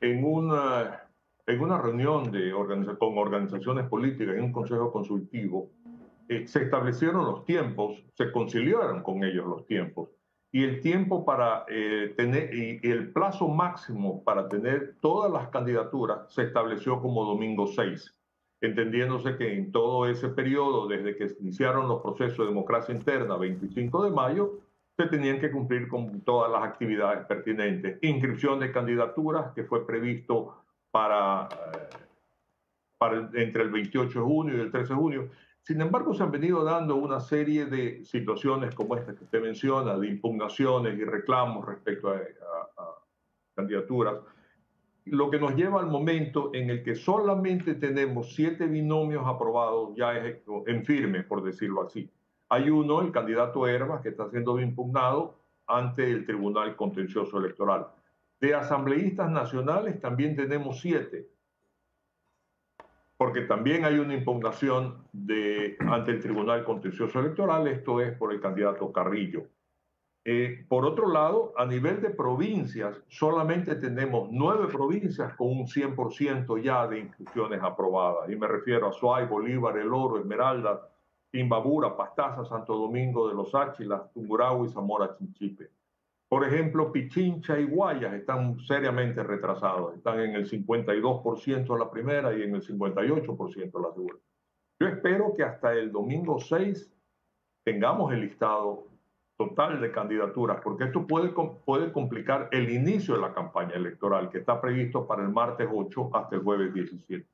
en una, en una reunión de con organizaciones políticas, en un consejo consultivo, eh, se establecieron los tiempos, se conciliaron con ellos los tiempos. Y el tiempo para eh, tener, y el plazo máximo para tener todas las candidaturas se estableció como domingo 6 entendiéndose que en todo ese periodo, desde que iniciaron los procesos de democracia interna, 25 de mayo, se tenían que cumplir con todas las actividades pertinentes. Inscripción de candidaturas, que fue previsto para, eh, para entre el 28 de junio y el 13 de junio. Sin embargo, se han venido dando una serie de situaciones como esta que usted menciona, de impugnaciones y reclamos respecto a, a candidaturas lo que nos lleva al momento en el que solamente tenemos siete binomios aprobados ya en firme, por decirlo así. Hay uno, el candidato Herbas, que está siendo impugnado ante el Tribunal Contencioso Electoral. De asambleístas nacionales también tenemos siete, porque también hay una impugnación ante el Tribunal Contencioso Electoral, esto es por el candidato Carrillo. Eh, por otro lado, a nivel de provincias, solamente tenemos nueve provincias con un 100% ya de inscripciones aprobadas. Y me refiero a Suay, Bolívar, El Oro, Esmeralda, Imbabura, Pastaza, Santo Domingo de los Áchilas, Tungurahua y Zamora Chinchipe. Por ejemplo, Pichincha y Guayas están seriamente retrasados. Están en el 52% la primera y en el 58% la segunda. Yo espero que hasta el domingo 6 tengamos el listado total de candidaturas, porque esto puede, puede complicar el inicio de la campaña electoral, que está previsto para el martes 8 hasta el jueves 17.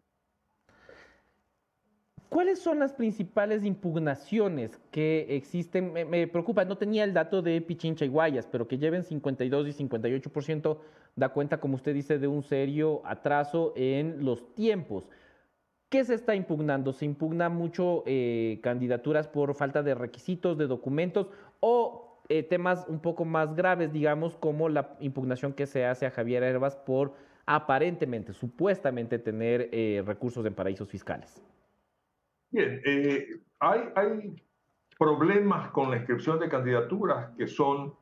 ¿Cuáles son las principales impugnaciones que existen? Me, preocupa, no tenía el dato de Pichincha y Guayas, pero que lleven 52 y 58% da cuenta, como usted dice, de un serio atraso en los tiempos. ¿Qué se está impugnando? ¿Se impugna mucho eh, candidaturas por falta de requisitos, de documentos o eh, temas un poco más graves, digamos, como la impugnación que se hace a Javier Herbas por aparentemente, supuestamente tener eh, recursos en paraísos fiscales? Bien, hay, hay, problemas con la inscripción de candidaturas que son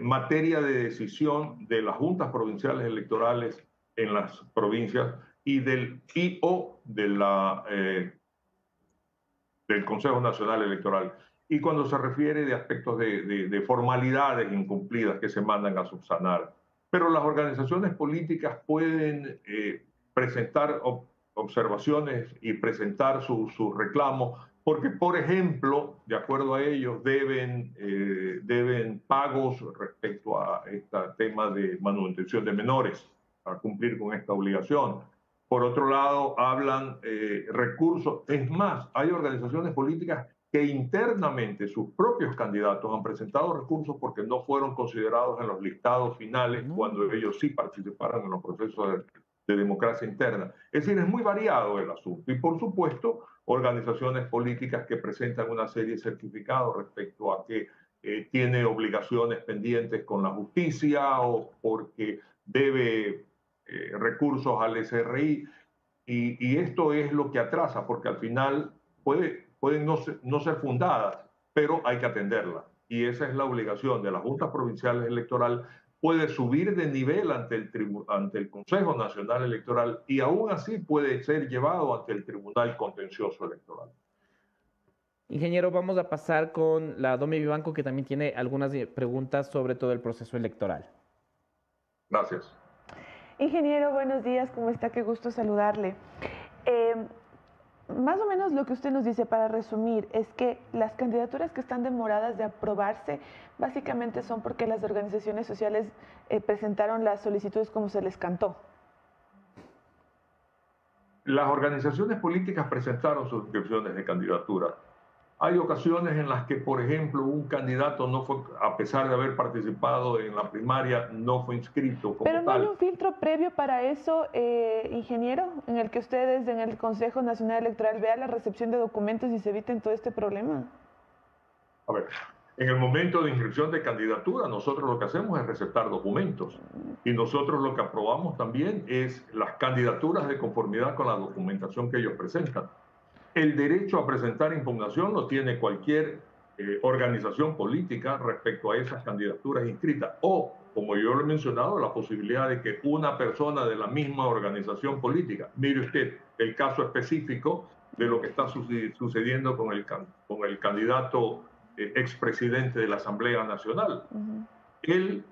materia de decisión de las juntas provinciales electorales en las provincias y del IO eh, del Consejo Nacional Electoral. Y cuando se refiere de aspectos de, de, formalidades incumplidas que se mandan a subsanar. Pero las organizaciones políticas pueden eh, presentar observaciones y presentar sus su reclamos porque, por ejemplo, de acuerdo a ellos, deben, eh, deben pagos respecto a este tema de manutención de menores, a cumplir con esta obligación por otro lado, hablan eh, recursos. Es más, hay organizaciones políticas que internamente sus propios candidatos han presentado recursos porque no fueron considerados en los listados finales cuando ellos sí participaron en los procesos de, democracia interna. Es decir, es muy variado el asunto. Y por supuesto, organizaciones políticas que presentan una serie de certificados respecto a que eh, tiene obligaciones pendientes con la justicia o porque debe eh, recursos al SRI y, esto es lo que atrasa, porque al final puede, pueden no ser, no ser fundadas, pero hay que atenderlas. Y esa es la obligación de las juntas provinciales electorales puede subir de nivel ante el, ante el Consejo Nacional Electoral y aún así puede ser llevado ante el Tribunal Contencioso Electoral. Ingeniero, vamos a pasar con la Domi Vivanco, que también tiene algunas preguntas sobre todo el proceso electoral. Gracias. Ingeniero, buenos días, ¿cómo está? Qué gusto saludarle. Eh, más o menos lo que usted nos dice para resumir es que las candidaturas que están demoradas de aprobarse básicamente son porque las organizaciones sociales eh, presentaron las solicitudes como se les cantó. Las organizaciones políticas presentaron sus inscripciones de candidatura hay ocasiones en las que, por ejemplo, un candidato no fue, a pesar de haber participado en la primaria, no fue inscrito como Pero no hay un filtro previo para eso, eh, ingeniero, en el que ustedes en el Consejo Nacional Electoral vean la recepción de documentos y se eviten todo este problema. A ver, en el momento de inscripción de candidatura, nosotros lo que hacemos es receptar documentos y nosotros lo que aprobamos también es las candidaturas de conformidad con la documentación que ellos presentan. El derecho a presentar impugnación lo tiene cualquier eh, organización política respecto a esas candidaturas inscritas. O, como yo lo he mencionado, la posibilidad de que una persona de la misma organización política, mire usted el caso específico de lo que está sucediendo con el, con el candidato eh, expresidente de la Asamblea Nacional. Él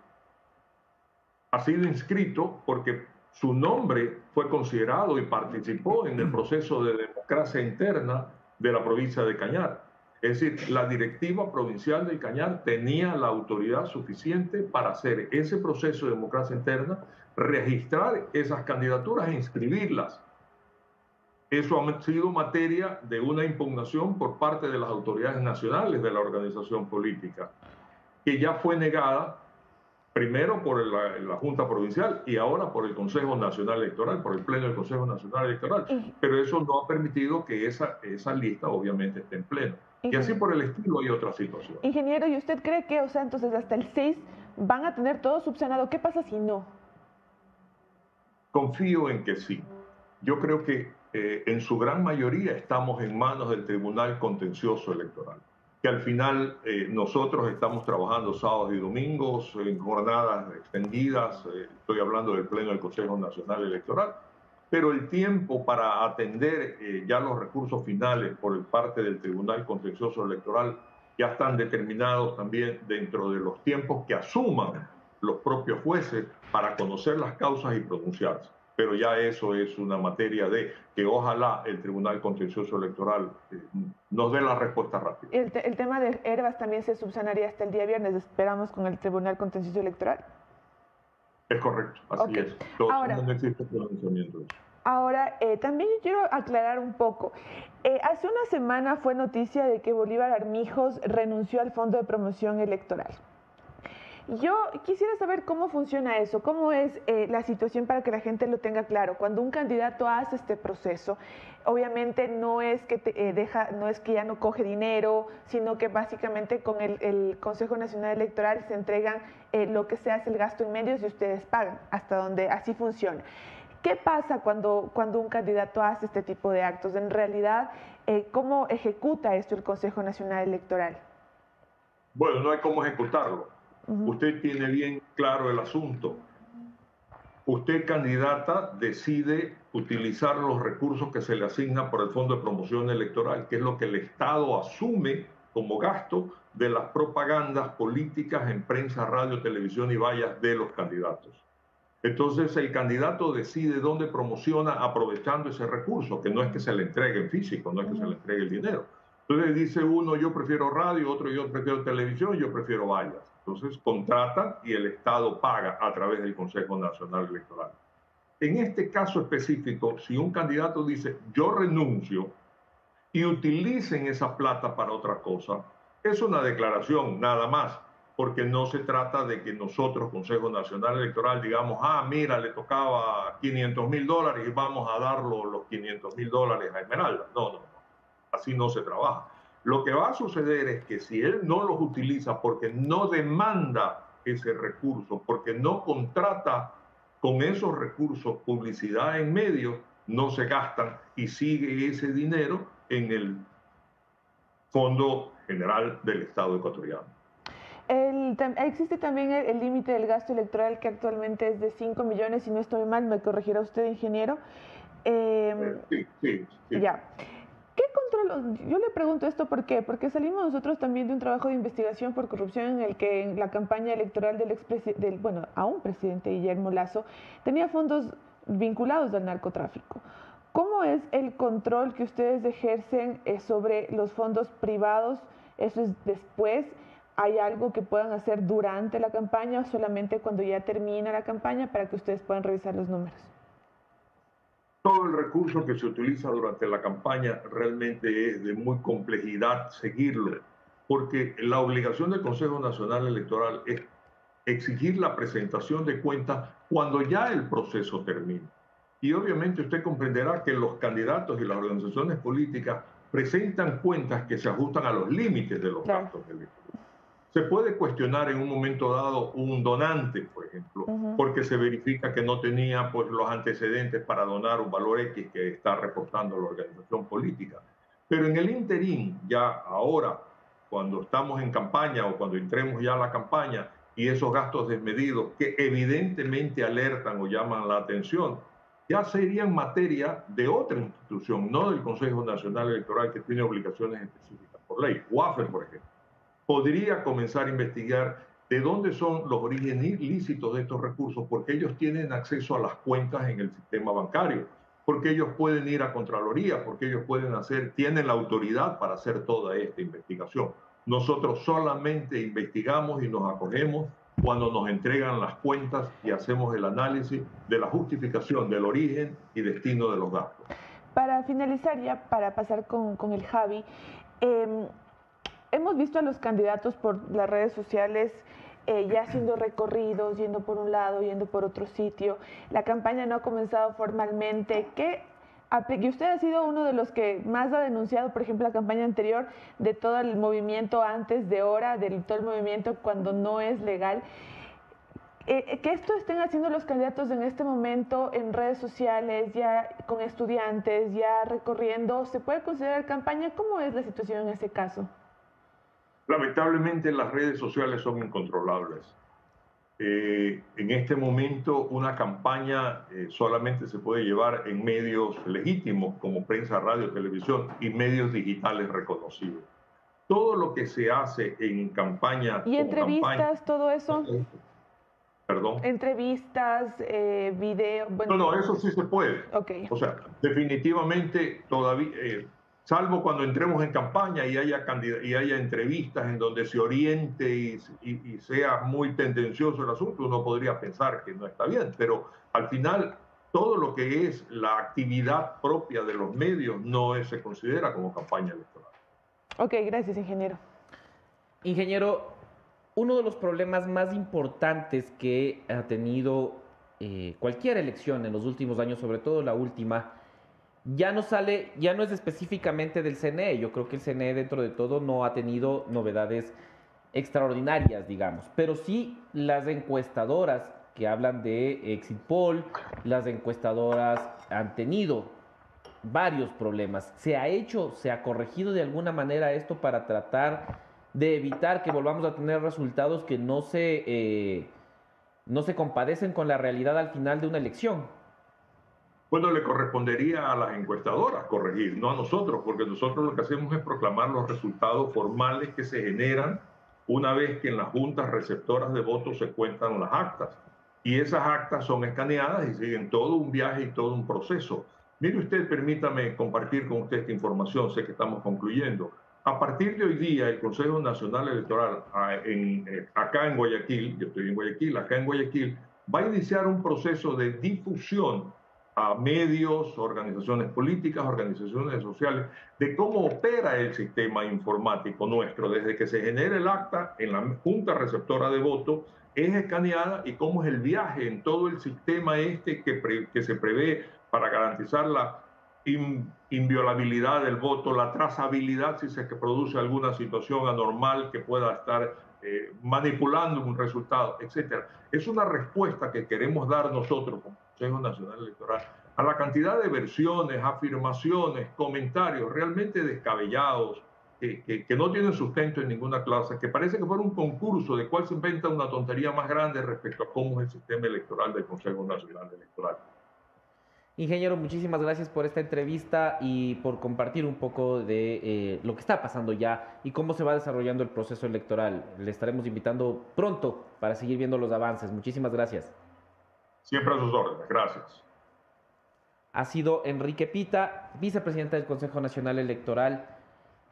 ha sido inscrito porque su nombre fue considerado y participó en el proceso de democracia interna de la provincia de Cañar. Es decir, la directiva provincial de Cañar tenía la autoridad suficiente para hacer ese proceso de democracia interna, registrar esas candidaturas e inscribirlas. Eso ha sido materia de una impugnación por parte de las autoridades nacionales de la organización política, que ya fue negada primero por la, Junta Provincial y ahora por el Consejo Nacional Electoral, por el Pleno del Consejo Nacional Electoral. Pero eso no ha permitido que esa, esa lista obviamente esté en pleno. Y así por el estilo hay otra situación. Ingeniero, ¿y usted cree que, o sea, entonces hasta el 6 van a tener todo subsanado? ¿Qué pasa si no? Confío en que sí. Yo creo que eh, en su gran mayoría estamos en manos del Tribunal Contencioso Electoral que al final eh, nosotros estamos trabajando sábados y domingos en jornadas extendidas, eh, estoy hablando del Pleno del Consejo Nacional Electoral, pero el tiempo para atender eh, ya los recursos finales por parte del Tribunal Contencioso Electoral ya están determinados también dentro de los tiempos que asuman los propios jueces para conocer las causas y pronunciarse pero ya eso es una materia de que ojalá el Tribunal Contencioso Electoral eh, nos dé la respuesta rápida. El, el, tema de Herbas también se subsanaría hasta el día viernes, esperamos con el Tribunal Contencioso Electoral. Es correcto, así es. ahora, no existe pronunciamiento de eso. Ahora, eh, también quiero aclarar un poco. Eh, hace una semana fue noticia de que Bolívar Armijos renunció al Fondo de Promoción Electoral. Yo quisiera saber cómo funciona eso, cómo es eh, la situación para que la gente lo tenga claro. Cuando un candidato hace este proceso, obviamente no es que eh, deja, no es que ya no coge dinero, sino que básicamente con el, Consejo Nacional Electoral se entregan eh, lo que se hace el gasto en medios y ustedes pagan, hasta donde así funciona. ¿Qué pasa cuando, cuando un candidato hace este tipo de actos? En realidad, ¿cómo ejecuta esto el Consejo Nacional Electoral? Bueno, no hay cómo ejecutarlo Usted tiene bien claro el asunto. Usted, candidata, decide utilizar los recursos que se le asignan por el Fondo de Promoción Electoral, que es lo que el Estado asume como gasto de las propagandas políticas en prensa, radio, televisión y vallas de los candidatos. Entonces el candidato decide dónde promociona aprovechando ese recurso, que no es que se le entregue en físico, no es que se le entregue el dinero. Entonces dice uno, yo prefiero radio, otro, yo prefiero televisión, yo prefiero vallas. Entonces contratan y el Estado paga a través del Consejo Nacional Electoral. En este caso específico, si un candidato dice yo renuncio y utilicen esa plata para otra cosa, es una declaración nada más, porque no se trata de que nosotros, Consejo Nacional Electoral, digamos, ah, mira, le tocaba 500 mil dólares y vamos a darlo los 500 mil dólares a Esmeralda. No, no, no, así no se trabaja. Lo que va a suceder es que si él no los utiliza porque no demanda ese recurso, porque no contrata con esos recursos publicidad en medios, no se gastan y sigue ese dinero en el Fondo General del Estado ecuatoriano. existe también el límite del gasto electoral que actualmente es de 5 millones, si no estoy mal, me corregirá usted, ingeniero. Em, sí, sí, sí. Ya. Yo le pregunto esto ¿por qué? porque salimos nosotros también de un trabajo de investigación por corrupción en el que en la campaña electoral del, del bueno, a un presidente Guillermo Lazo tenía fondos vinculados al narcotráfico. ¿Cómo es el control que ustedes ejercen eh, sobre los fondos privados? ¿Eso es después? ¿Hay algo que puedan hacer durante la campaña o solamente cuando ya termina la campaña para que ustedes puedan revisar los números? Todo el recurso que se utiliza durante la campaña realmente es de muy complejidad seguirlo, porque la obligación del Consejo Nacional Electoral es exigir la presentación de cuentas cuando ya el proceso termine. Y obviamente usted comprenderá que los candidatos y las organizaciones políticas presentan cuentas que se ajustan a los límites de los gastos electorales. Se puede cuestionar en un momento dado un donante, por ejemplo, porque se verifica que no tenía pues, los antecedentes para donar un valor X que está reportando la organización política. Pero en el interín, ya ahora, cuando estamos en campaña o cuando entremos ya a la campaña y esos gastos desmedidos que evidentemente alertan o llaman la atención, ya serían materia de otra institución, no del Consejo Nacional Electoral que tiene obligaciones específicas por ley, WAFER, por ejemplo podría comenzar a investigar de dónde son los orígenes ilícitos de estos recursos, porque ellos tienen acceso a las cuentas en el sistema bancario, porque ellos pueden ir a Contraloría, porque ellos pueden hacer, tienen la autoridad para hacer toda esta investigación. Nosotros solamente investigamos y nos acogemos cuando nos entregan las cuentas y hacemos el análisis de la justificación del origen y destino de los gastos. Para finalizar ya, para pasar con, con el Javi, eh, hemos visto a los candidatos por las redes sociales eh, ya haciendo recorridos, yendo por un lado, yendo por otro sitio. La campaña no ha comenzado formalmente. ¿Qué y usted ha sido uno de los que más ha denunciado, por ejemplo, la campaña anterior de todo el movimiento antes de hora, de todo el movimiento cuando no es legal. Eh, eh, que esto estén haciendo los candidatos en este momento en redes sociales, ya con estudiantes, ya recorriendo, ¿se puede considerar campaña? ¿Cómo es la situación en ese caso? Lamentablemente las redes sociales son incontrolables. Eh, en este momento una campaña eh, solamente se puede llevar en medios legítimos como prensa, radio, televisión y medios digitales reconocidos. Todo lo que se hace en campaña... ¿Y entrevistas, todo eso? Perdón. Entrevistas, eh, videos. no, no, eso sí se puede. Okay. O sea, definitivamente todavía eh, salvo cuando entremos en campaña y haya, y haya entrevistas en donde se oriente y, sea muy tendencioso el asunto, uno podría pensar que no está bien, pero al final todo lo que es la actividad propia de los medios no se considera como campaña electoral. Ok, gracias, ingeniero. Ingeniero, uno de los problemas más importantes que ha tenido eh, cualquier elección en los últimos años, sobre todo la última, ya no sale, ya no es específicamente del CNE. Yo creo que el CNE dentro de todo no ha tenido novedades extraordinarias, digamos, pero sí las encuestadoras que hablan de exit poll, las encuestadoras han tenido varios problemas. ¿Se ha hecho, se ha corregido de alguna manera esto para tratar de evitar que volvamos a tener resultados que no se, eh, no se compadecen con la realidad al final de una elección? Bueno, le correspondería a las encuestadoras corregir, no a nosotros, porque nosotros lo que hacemos es proclamar los resultados formales que se generan una vez que en las juntas receptoras de votos se cuentan las actas. Y esas actas son escaneadas y siguen todo un viaje y todo un proceso. Mire usted, permítame compartir con usted esta información, sé que estamos concluyendo. A partir de hoy día, el Consejo Nacional Electoral eh, acá en Guayaquil, yo estoy en Guayaquil, acá en Guayaquil, va a iniciar un proceso de difusión a medios, organizaciones políticas, organizaciones sociales, de cómo opera el sistema informático nuestro, desde que se genera el acta en la junta receptora de voto, es escaneada y cómo es el viaje en todo el sistema este que, que se prevé para garantizar la inviolabilidad del voto, la trazabilidad si se produce alguna situación anormal que pueda estar eh, manipulando un resultado, etc. Es una respuesta que queremos dar nosotros como Consejo Nacional Electoral, a la cantidad de versiones, afirmaciones, comentarios realmente descabellados, que, que, que, no tienen sustento en ninguna clase, que parece que fuera un concurso de cuál se inventa una tontería más grande respecto a cómo es el sistema electoral del Consejo Nacional Electoral. Ingeniero, muchísimas gracias por esta entrevista y por compartir un poco de eh, lo que está pasando ya y cómo se va desarrollando el proceso electoral. Le estaremos invitando pronto para seguir viendo los avances. Muchísimas gracias. Siempre a sus órdenes. Gracias. Ha sido Enrique Pita, vicepresidente del Consejo Nacional Electoral,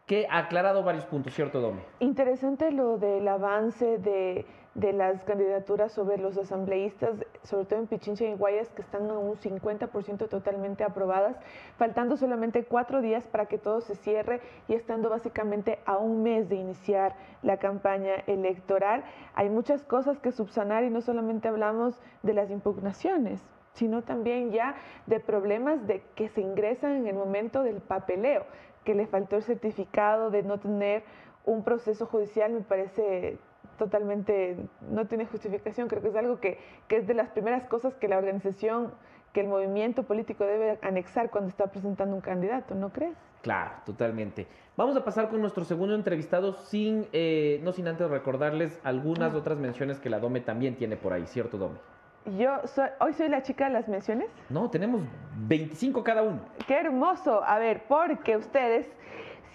que ha aclarado varios puntos, ¿cierto, Dome? Interesante lo del avance de de las candidaturas sobre los asambleístas, sobre todo en Pichincha y Guayas, que están a un 50% totalmente aprobadas, faltando solamente cuatro días para que todo se cierre y estando básicamente a un mes de iniciar la campaña electoral. Hay muchas cosas que subsanar y no solamente hablamos de las impugnaciones, sino también ya de problemas de que se ingresan en el momento del papeleo, que le faltó el certificado de no tener un proceso judicial, me parece totalmente, no tiene justificación, creo que es algo que, que es de las primeras cosas que la organización, que el movimiento político debe anexar cuando está presentando un candidato, ¿no crees? Claro, totalmente. Vamos a pasar con nuestro segundo entrevistado, sin, eh, no sin antes recordarles algunas otras menciones que la Dome también tiene por ahí, ¿cierto, Dome? Yo soy, hoy soy la chica de las menciones. No, tenemos 25 cada uno. Qué hermoso. A ver, porque ustedes,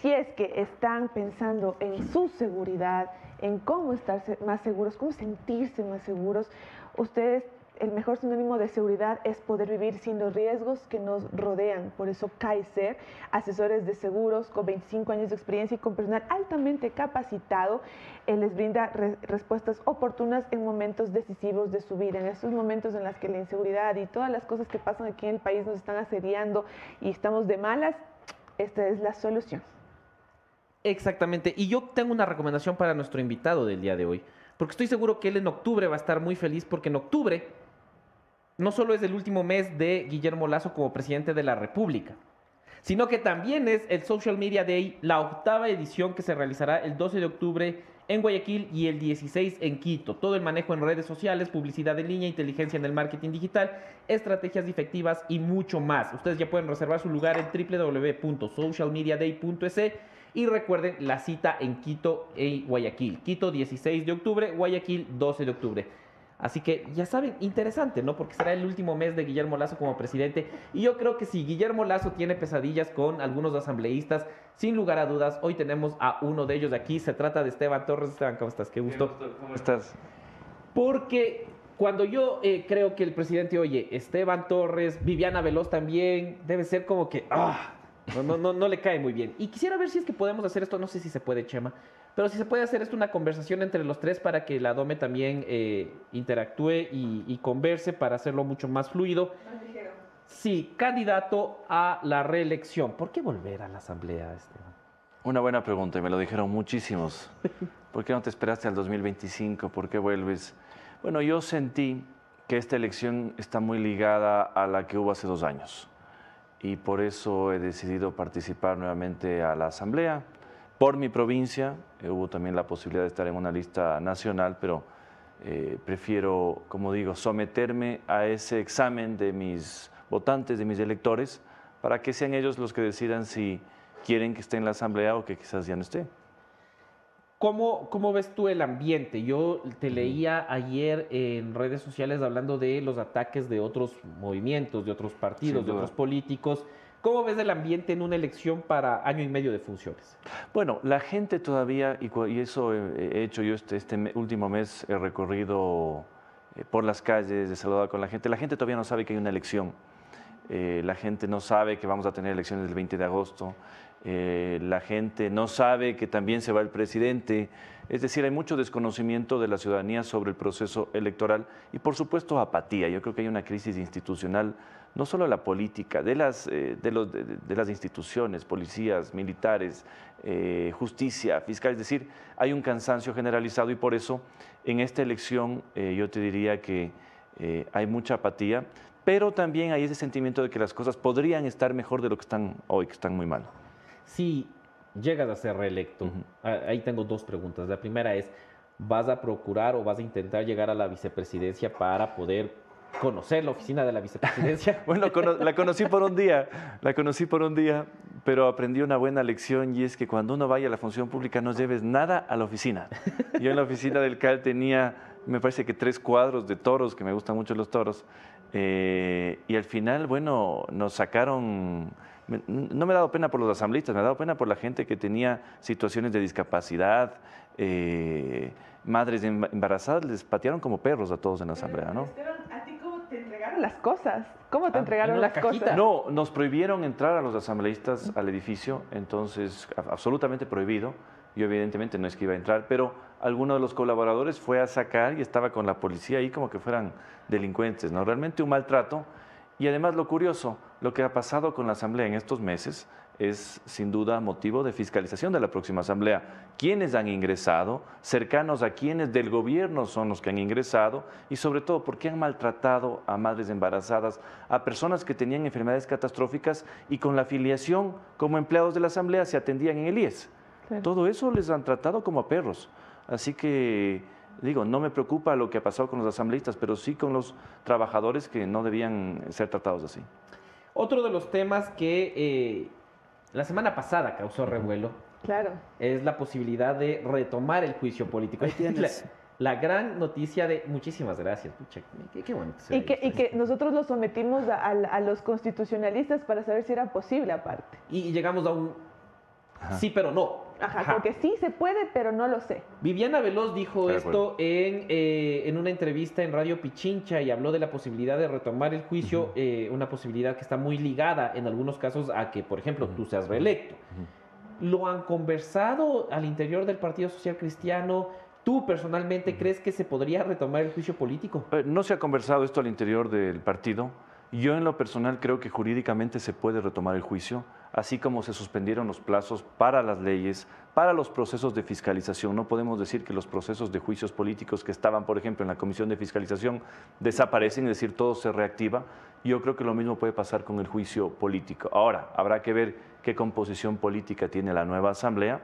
si es que están pensando en su seguridad, en cómo estar más seguros, cómo sentirse más seguros. Ustedes, el mejor sinónimo de seguridad es poder vivir sin los riesgos que nos rodean. Por eso Kaiser, asesores de seguros con 25 años de experiencia y con personal altamente capacitado, eh, les brinda respuestas oportunas en momentos decisivos de su vida, en esos momentos en los que la inseguridad y todas las cosas que pasan aquí en el país nos están asediando y estamos de malas. Esta es la solución. Exactamente. Y yo tengo una recomendación para nuestro invitado del día de hoy. Porque estoy seguro que él en octubre va a estar muy feliz porque en octubre no solo es el último mes de Guillermo Lazo como presidente de la República, sino que también es el Social Media Day, la octava edición que se realizará el 12 de octubre en Guayaquil y el 16 en Quito. Todo el manejo en redes sociales, publicidad en línea, inteligencia en el marketing digital, estrategias efectivas y mucho más. Ustedes ya pueden reservar su lugar en www.socialmediaday.es y recuerden la cita en Quito y Guayaquil. Quito 16 de octubre, Guayaquil 12 de octubre. Así que ya saben, interesante, ¿no? Porque será el último mes de Guillermo Lazo como presidente. Y yo creo que si Guillermo Lazo tiene pesadillas con algunos asambleístas, sin lugar a dudas, hoy tenemos a uno de ellos aquí. Se trata de Esteban Torres. Esteban, ¿cómo estás? Qué gusto. ¿Cómo estás? Porque cuando yo eh, creo que el presidente, oye, Esteban Torres, Viviana Veloz también, debe ser como que, ah, no, no, no, le cae muy bien. Y quisiera ver si es que podemos hacer esto, no sé si se puede, Chema, pero si se puede hacer esto una conversación entre los tres para que la Dome también eh, interactúe y, converse para hacerlo mucho más fluido. Sí, candidato a la reelección. ¿Por qué volver a la Asamblea, Esteban? Una buena pregunta y me lo dijeron muchísimos. ¿Por qué no te esperaste al 2025? ¿Por qué vuelves? Bueno, yo sentí que esta elección está muy ligada a la que hubo hace dos años y por eso he decidido participar nuevamente a la Asamblea. Por mi provincia, eh, hubo también la posibilidad de estar en una lista nacional, pero eh, prefiero, como digo, someterme a ese examen de mis votantes, de mis electores, para que sean ellos los que decidan si quieren que esté en la Asamblea o que quizás ya no esté. ¿Cómo, ¿Cómo, ves tú el ambiente? Yo te leía ayer en redes sociales hablando de los ataques de otros movimientos, de otros partidos, de otros políticos. ¿Cómo ves el ambiente en una elección para año y medio de funciones? Bueno, la gente todavía, y, eso he hecho yo este, este último mes, he recorrido eh, por las calles, he saludado con la gente. La gente todavía no sabe que hay una elección. Eh, la gente no sabe que vamos a tener elecciones el 20 de agosto. Eh, la gente no sabe que también se va el presidente. Es decir, hay mucho desconocimiento de la ciudadanía sobre el proceso electoral y por supuesto apatía. Yo creo que hay una crisis institucional, no solo de la política, de las, eh, de, las instituciones, policías, militares, eh, justicia, fiscal. Es decir, hay un cansancio generalizado y por eso en esta elección yo te diría que hay mucha apatía, pero también hay ese sentimiento de que las cosas podrían estar mejor de lo que están hoy, que están muy mal. Si llegas a ser reelecto, ahí tengo dos preguntas. La primera es, ¿vas a procurar o vas a intentar llegar a la vicepresidencia para poder conocer la oficina de la vicepresidencia? bueno, la conocí por un día, la conocí por un día, pero aprendí una buena lección y es que cuando uno vaya a la función pública no lleves nada a la oficina. Yo en la oficina del CAL tenía, me parece que tres cuadros de toros, que me gustan mucho los toros, eh, y al final, bueno, nos sacaron no me ha dado pena por los asambleístas, me ha dado pena por la gente que tenía situaciones de discapacidad, eh, madres embarazadas, les patearon como perros a todos en la asamblea, ¿no? ¿a ti cómo te entregaron las cosas? ¿Cómo te ah, entregaron las cosas? No, nos prohibieron entrar a los asambleístas al edificio, entonces absolutamente prohibido. Yo evidentemente no es que iba a entrar, pero alguno de los colaboradores fue a sacar y estaba con la policía ahí como que fueran delincuentes, ¿no? Realmente un maltrato. Y además lo curioso, lo que ha pasado con la Asamblea en estos meses es sin duda motivo de fiscalización de la próxima Asamblea. ¿Quiénes han ingresado? Cercanos a quienes del gobierno son los que han ingresado y sobre todo por qué han maltratado a madres embarazadas, a personas que tenían enfermedades catastróficas y con la afiliación como empleados de la Asamblea se atendían en el IES. Todo eso les han tratado como a perros. Así que digo, no me preocupa lo que ha pasado con los asambleístas, pero sí con los trabajadores que no debían ser tratados así. Otro de los temas que eh, la semana pasada causó revuelo claro. es la posibilidad de retomar el juicio político. La, gran noticia de muchísimas gracias, Pucha, qué, bueno y, que, y que nosotros lo sometimos a, los constitucionalistas para saber si era posible aparte. Y, llegamos a un sí, pero no. Ajá, porque sí se puede, pero no lo sé. Viviana Veloz dijo esto en, eh, en, una entrevista en Radio Pichincha y habló de la posibilidad de retomar el juicio, eh, una posibilidad que está muy ligada en algunos casos a que, por ejemplo, tú seas reelecto. ¿Lo han conversado al interior del Partido Social Cristiano? ¿Tú personalmente crees que se podría retomar el juicio político? Eh, no se ha conversado esto al interior del partido. Yo en lo personal creo que jurídicamente se puede retomar el juicio así como se suspendieron los plazos para las leyes, para los procesos de fiscalización. No podemos decir que los procesos de juicios políticos que estaban, por ejemplo, en la Comisión de Fiscalización desaparecen, es decir, todo se reactiva. Yo creo que lo mismo puede pasar con el juicio político. Ahora, habrá que ver qué composición política tiene la nueva Asamblea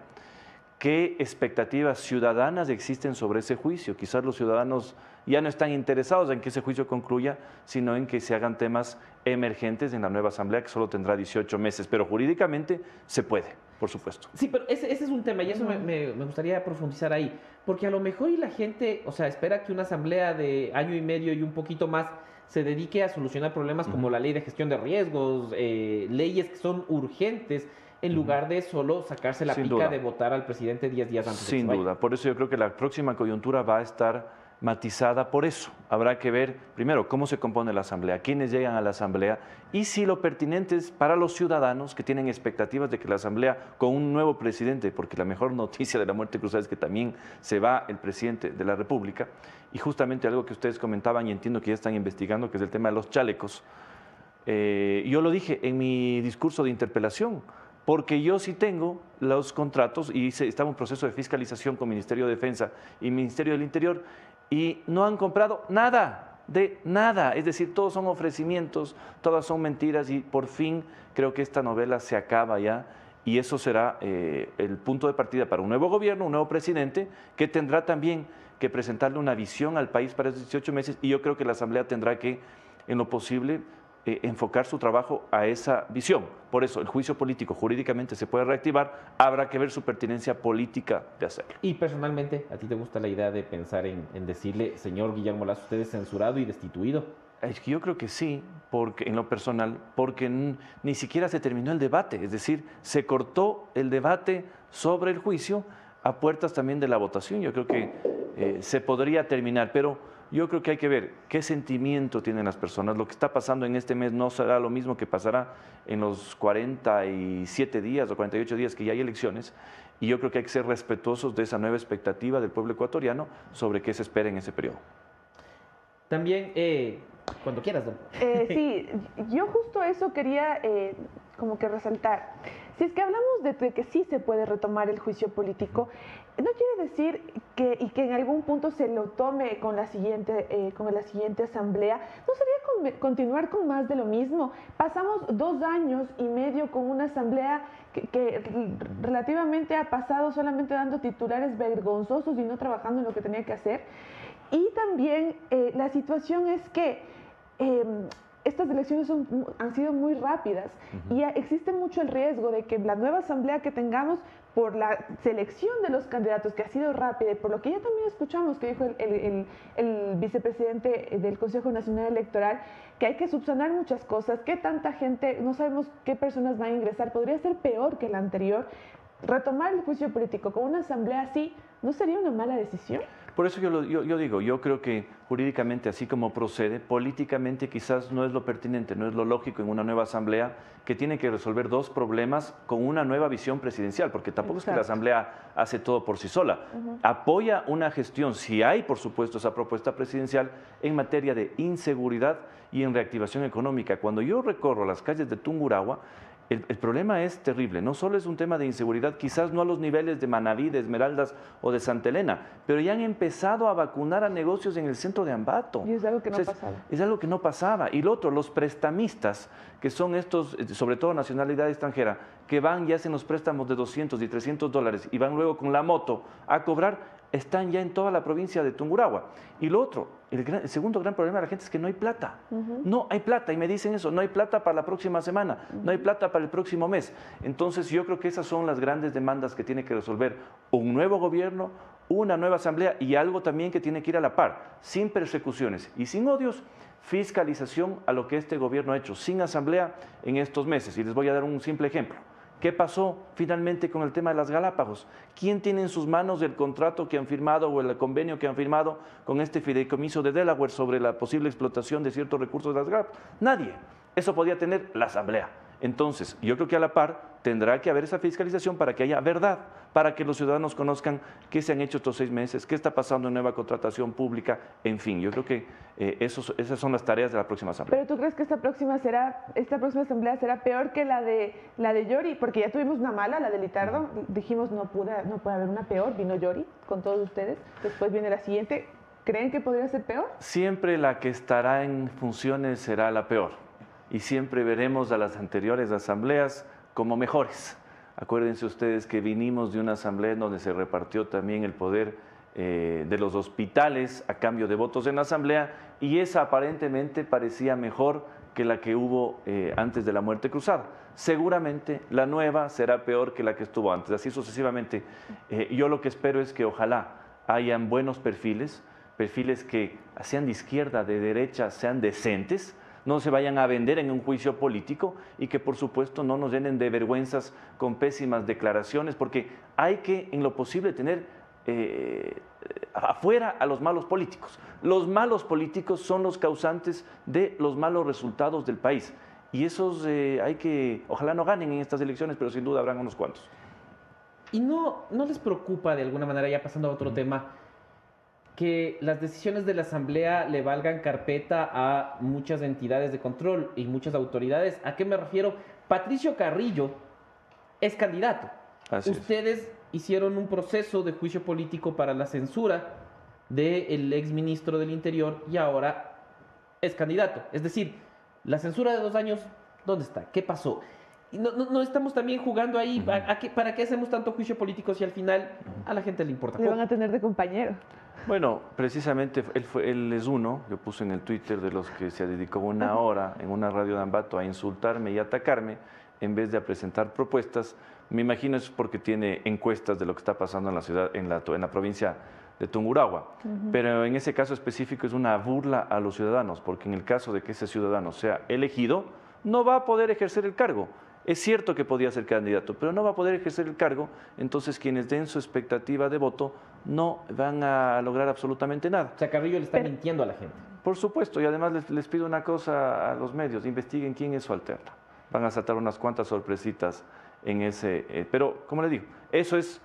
qué expectativas ciudadanas existen sobre ese juicio. Quizás los ciudadanos ya no están interesados en que ese juicio concluya, sino en que se hagan temas emergentes en la nueva asamblea que solo tendrá 18 meses, pero jurídicamente se puede, por supuesto. Sí, pero ese, es un tema y eso me, gustaría profundizar ahí, porque a lo mejor y la gente, o sea, espera que una asamblea de año y medio y un poquito más se dedique a solucionar problemas como la ley de gestión de riesgos, eh, leyes que son urgentes en lugar de solo sacarse la pica de votar al presidente 10 días antes. Sin duda, por eso yo creo que la próxima coyuntura va a estar matizada por eso. Habrá que ver primero cómo se compone la Asamblea, quiénes llegan a la Asamblea y si lo pertinente es para los ciudadanos que tienen expectativas de que la Asamblea con un nuevo presidente, porque la mejor noticia de la muerte cruzada es que también se va el presidente de la República, y justamente algo que ustedes comentaban y entiendo que ya están investigando, que es el tema de los chalecos. Eh, yo lo dije en mi discurso de interpelación porque yo sí tengo los contratos y estaba en proceso de fiscalización con Ministerio de Defensa y Ministerio del Interior y no han comprado nada, de nada. Es decir, todos son ofrecimientos, todas son mentiras y por fin creo que esta novela se acaba ya y eso será eh, el punto de partida para un nuevo gobierno, un nuevo presidente que tendrá también que presentarle una visión al país para esos 18 meses y yo creo que la Asamblea tendrá que, en lo posible, eh, enfocar su trabajo a esa visión. Por eso, el juicio político jurídicamente se puede reactivar, habrá que ver su pertinencia política de hacerlo. Y personalmente, ¿a ti te gusta la idea de pensar en, decirle, señor Guillermo Lazo, usted es censurado y destituido? Es que yo creo que sí, porque en lo personal, porque ni siquiera se terminó el debate, es decir, se cortó el debate sobre el juicio a puertas también de la votación. Yo creo que eh, se podría terminar, pero yo creo que hay que ver qué sentimiento tienen las personas. Lo que está pasando en este mes no será lo mismo que pasará en los 47 días o 48 días que ya hay elecciones. Y yo creo que hay que ser respetuosos de esa nueva expectativa del pueblo ecuatoriano sobre qué se espera en ese periodo. También, eh, cuando quieras, don. Eh, sí, yo justo eso quería eh, como que resaltar. Si es que hablamos de que sí se puede retomar el juicio político, no quiere decir que, y que en algún punto se lo tome con la siguiente, eh, con la siguiente asamblea, no sería continuar con más de lo mismo. Pasamos dos años y medio con una asamblea que, relativamente ha pasado solamente dando titulares vergonzosos y no trabajando en lo que tenía que hacer. Y también eh, la situación es que em, estas elecciones son, han sido muy rápidas y existe mucho el riesgo de que la nueva asamblea que tengamos por la selección de los candidatos que ha sido rápida y por lo que ya también escuchamos que dijo el, el, vicepresidente del Consejo Nacional Electoral, que hay que subsanar muchas cosas, que tanta gente, no sabemos qué personas van a ingresar, podría ser peor que la anterior. Retomar el juicio político con una asamblea así, ¿no sería una mala decisión? Por eso yo, yo, digo, yo creo que jurídicamente, así como procede, políticamente quizás no es lo pertinente, no es lo lógico en una nueva asamblea que tiene que resolver dos problemas con una nueva visión presidencial, porque tampoco es que la asamblea hace todo por sí sola. Apoya una gestión, si hay, por supuesto, esa propuesta presidencial en materia de inseguridad y en reactivación económica. Cuando yo recorro las calles de Tungurahua, el, problema es terrible. No solo es un tema de inseguridad, quizás no a los niveles de Manaví, de Esmeraldas o de Santa Elena, pero ya han empezado a vacunar a negocios en el centro de Ambato. Y es algo que no pasaba. Es algo que no pasaba. Y lo otro, los prestamistas, que son estos, eh, sobre todo nacionalidad extranjera, que van y hacen los préstamos de 200 y 300 dólares y van luego con la moto a cobrar, están ya en toda la provincia de Tungurahua. Y lo otro, el, segundo gran problema de la gente es que no hay plata. No hay plata, y me dicen eso, no hay plata para la próxima semana, no hay plata para el próximo mes. Entonces yo creo que esas son las grandes demandas que tiene que resolver un nuevo gobierno, una nueva asamblea y algo también que tiene que ir a la par, sin persecuciones y sin odios, fiscalización a lo que este gobierno ha hecho sin asamblea en estos meses. Y les voy a dar un simple ejemplo. ¿Qué pasó finalmente con el tema de las Galápagos? ¿Quién tiene en sus manos el contrato que han firmado o el convenio que han firmado con este fideicomiso de Delaware sobre la posible explotación de ciertos recursos de las Galápagos? Nadie. Eso podía tener la Asamblea. Entonces, yo creo que a la par tendrá que haber esa fiscalización para que haya verdad, para que los ciudadanos conozcan qué se han hecho estos seis meses, qué está pasando en nueva contratación pública, en fin, yo creo que eh, esas son las tareas de la próxima asamblea. Pero tú crees que esta próxima será, esta próxima asamblea será peor que la de la de Yori, porque ya tuvimos una mala, la de Litardo, dijimos no puede, no puede haber una peor, vino Yori con todos ustedes, después viene la siguiente. ¿Creen que podría ser peor? Siempre la que estará en funciones será la peor y siempre veremos a las anteriores asambleas como mejores. Acuérdense ustedes que vinimos de una asamblea donde se repartió también el poder eh, de los hospitales a cambio de votos en la asamblea y esa aparentemente parecía mejor que la que hubo eh, antes de la muerte cruzada. Seguramente la nueva será peor que la que estuvo antes, así sucesivamente. Eh, yo lo que espero es que ojalá hayan buenos perfiles, perfiles que sean de izquierda, de derecha, sean decentes, no se vayan a vender en un juicio político y que por supuesto no nos llenen de vergüenzas con pésimas declaraciones, porque hay que en lo posible tener eh, afuera a los malos políticos. Los malos políticos son los causantes de los malos resultados del país. Y esos eh, hay que, ojalá no ganen en estas elecciones, pero sin duda habrán unos cuantos. ¿Y no, no les preocupa de alguna manera, ya pasando a otro tema, que las decisiones de la Asamblea le valgan carpeta a muchas entidades de control y muchas autoridades. ¿A qué me refiero? Patricio Carrillo es candidato. Ustedes hicieron un proceso de juicio político para la censura del ex ministro del Interior y ahora es candidato. Es decir, la censura de dos años, ¿dónde está? ¿Qué pasó? No, no, estamos también jugando ahí. ¿Para qué hacemos tanto juicio político si al final a la gente le importa? Le van a tener de compañero. Bueno, precisamente él, fue, él es uno, yo puse en el Twitter de los que se dedicó una hora en una radio de Ambato a insultarme y atacarme en vez de a presentar propuestas. Me imagino es porque tiene encuestas de lo que está pasando en la ciudad, en la, en la provincia de Tungurahua. Pero en ese caso específico es una burla a los ciudadanos, porque en el caso de que ese ciudadano sea elegido, no va a poder ejercer el cargo. Es cierto que podía ser candidato, pero no va a poder ejercer el cargo, entonces quienes den su expectativa de voto no van a lograr absolutamente nada. O sea, Carrillo le está mintiendo a la gente. Por supuesto, y además les, pido una cosa a los medios, investiguen quién es su alterna. Van a saltar unas cuantas sorpresitas en ese... Eh, pero, como le digo, eso es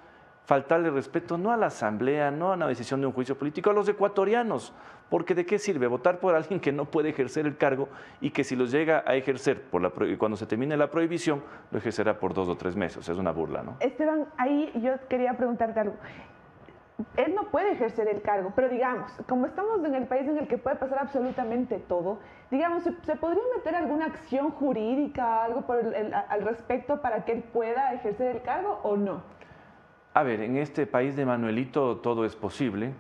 faltarle respeto no a la Asamblea, no a la decisión de un juicio político, a los ecuatorianos, porque ¿de qué sirve votar por alguien que no puede ejercer el cargo y que si lo llega a ejercer por la, cuando se termine la prohibición, lo ejercerá por dos o tres meses? Es una burla, ¿no? Esteban, ahí yo quería preguntarte algo. Él no puede ejercer el cargo, pero digamos, como estamos en el país en el que puede pasar absolutamente todo, digamos, ¿se, podría meter alguna acción jurídica, algo por al respecto para que él pueda ejercer el cargo o no? A ver, en este país de Manuelito todo es posible,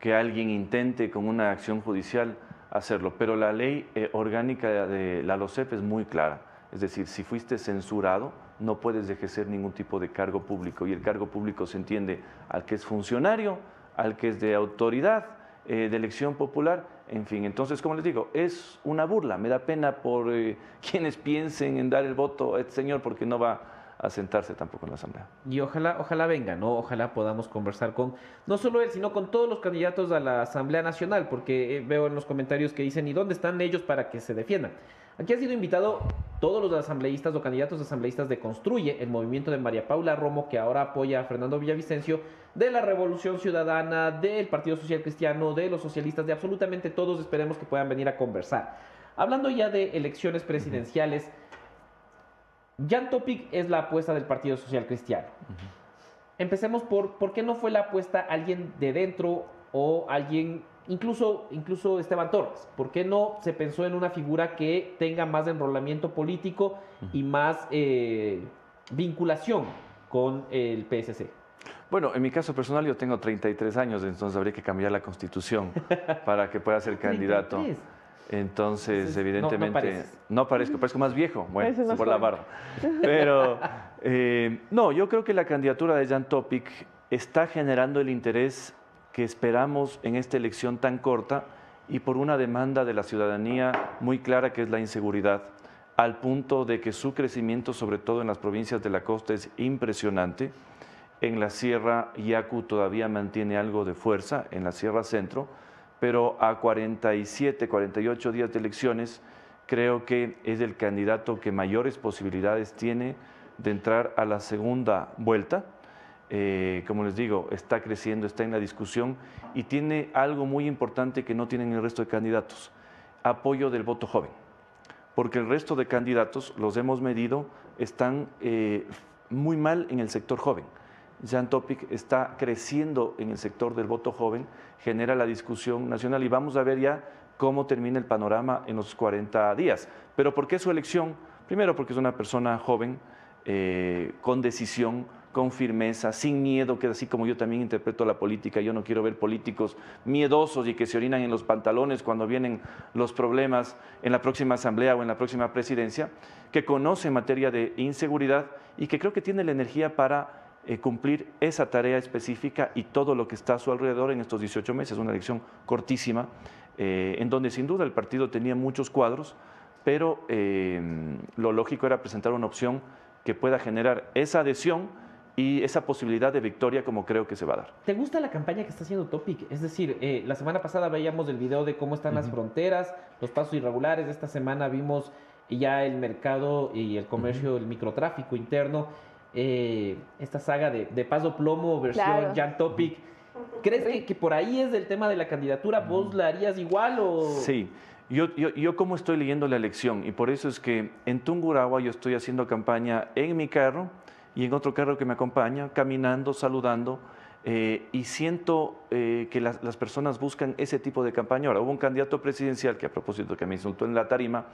que alguien intente con una acción judicial hacerlo. Pero la ley eh, orgánica de la LOCEP es muy clara. Es decir, si fuiste censurado, no puedes ejercer ningún tipo de cargo público. Y el cargo público se entiende al que es funcionario, al que es de autoridad, eh, de elección popular, en fin. Entonces, como les digo, es una burla. Me da pena por eh, quienes piensen en dar el voto a este señor porque no va a tampoco en la Asamblea. Y ojalá, ojalá venga, ¿no? Ojalá podamos conversar con no solo él, sino con todos los candidatos a la Asamblea Nacional, porque eh, veo en los comentarios que dicen, ¿y dónde están ellos para que se defiendan? Aquí ha sido invitado todos los asambleístas o candidatos asambleístas de Construye, el movimiento de María Paula Romo, que ahora apoya a Fernando Villavicencio, de la Revolución Ciudadana, del Partido Social Cristiano, de los socialistas, de absolutamente todos, esperemos que puedan venir a conversar. Hablando ya de elecciones presidenciales, Jan Topic es la apuesta del Partido Social Cristiano. Empecemos por, ¿por qué no fue la apuesta alguien de dentro o alguien, incluso, incluso Esteban Torres? ¿Por qué no se pensó en una figura que tenga más enrolamiento político y más eh, vinculación con el PSC? Bueno, en mi caso personal yo tengo 33 años, entonces habría que cambiar la constitución para que pueda ser candidato. 33. Entonces, no- no evidentemente, pareces. no, parezco, parezco más viejo, bueno, más por la joven. barba. Pero, eh, no, yo creo que la candidatura de Jan Topic está generando el interés que esperamos en esta elección tan corta y por una demanda de la ciudadanía muy clara que es la inseguridad, al punto de que su crecimiento, sobre todo en las provincias de la costa, es impresionante. En la Sierra Yacu todavía mantiene algo de fuerza, en la Sierra Centro, pero a 47, 48 días de elecciones, creo que es el candidato que mayores posibilidades tiene de entrar a la segunda vuelta. Eh, como les digo, está creciendo, está en la discusión y tiene algo muy importante que no tienen el resto de candidatos, apoyo del voto joven porque el resto de candidatos, los hemos medido, están eh, muy mal en el sector joven. Topic está creciendo en el sector del voto joven, genera la discusión nacional y vamos a ver ya cómo termina el panorama en los 40 días. Pero ¿por qué su elección? Primero porque es una persona joven, eh, con decisión, con firmeza, sin miedo, que así como yo también interpreto la política. Yo no quiero ver políticos miedosos y que se orinan en los pantalones cuando vienen los problemas en la próxima asamblea o en la próxima presidencia, que conoce en materia de inseguridad y que creo que tiene la energía para eh, cumplir esa tarea específica y todo lo que está a su alrededor en estos 18 meses. Una elección cortísima, eh, en donde sin duda el partido tenía muchos cuadros, pero eh, lo lógico era presentar una opción que pueda generar esa adhesión y esa posibilidad de victoria como creo que se va a dar. ¿Te gusta la campaña que está haciendo Topic? Es decir, eh, la semana pasada veíamos el video de cómo están las fronteras, los pasos irregulares. Esta semana vimos ya el mercado y el comercio, el microtráfico interno. Eh, esta saga de, de Paso Plomo versión Claro. Jan Topic. ¿Crees que, que por ahí es el tema de la candidatura? ¿Vos la harías igual o...? Sí, yo, yo, yo como estoy leyendo la elección y por eso es que en Tungurahua yo estoy haciendo campaña en mi carro y en otro carro que me acompaña, caminando, saludando, eh, y siento eh, que las, las personas buscan ese tipo de campaña. Ahora, hubo un candidato presidencial que a propósito que me insultó en la tarima,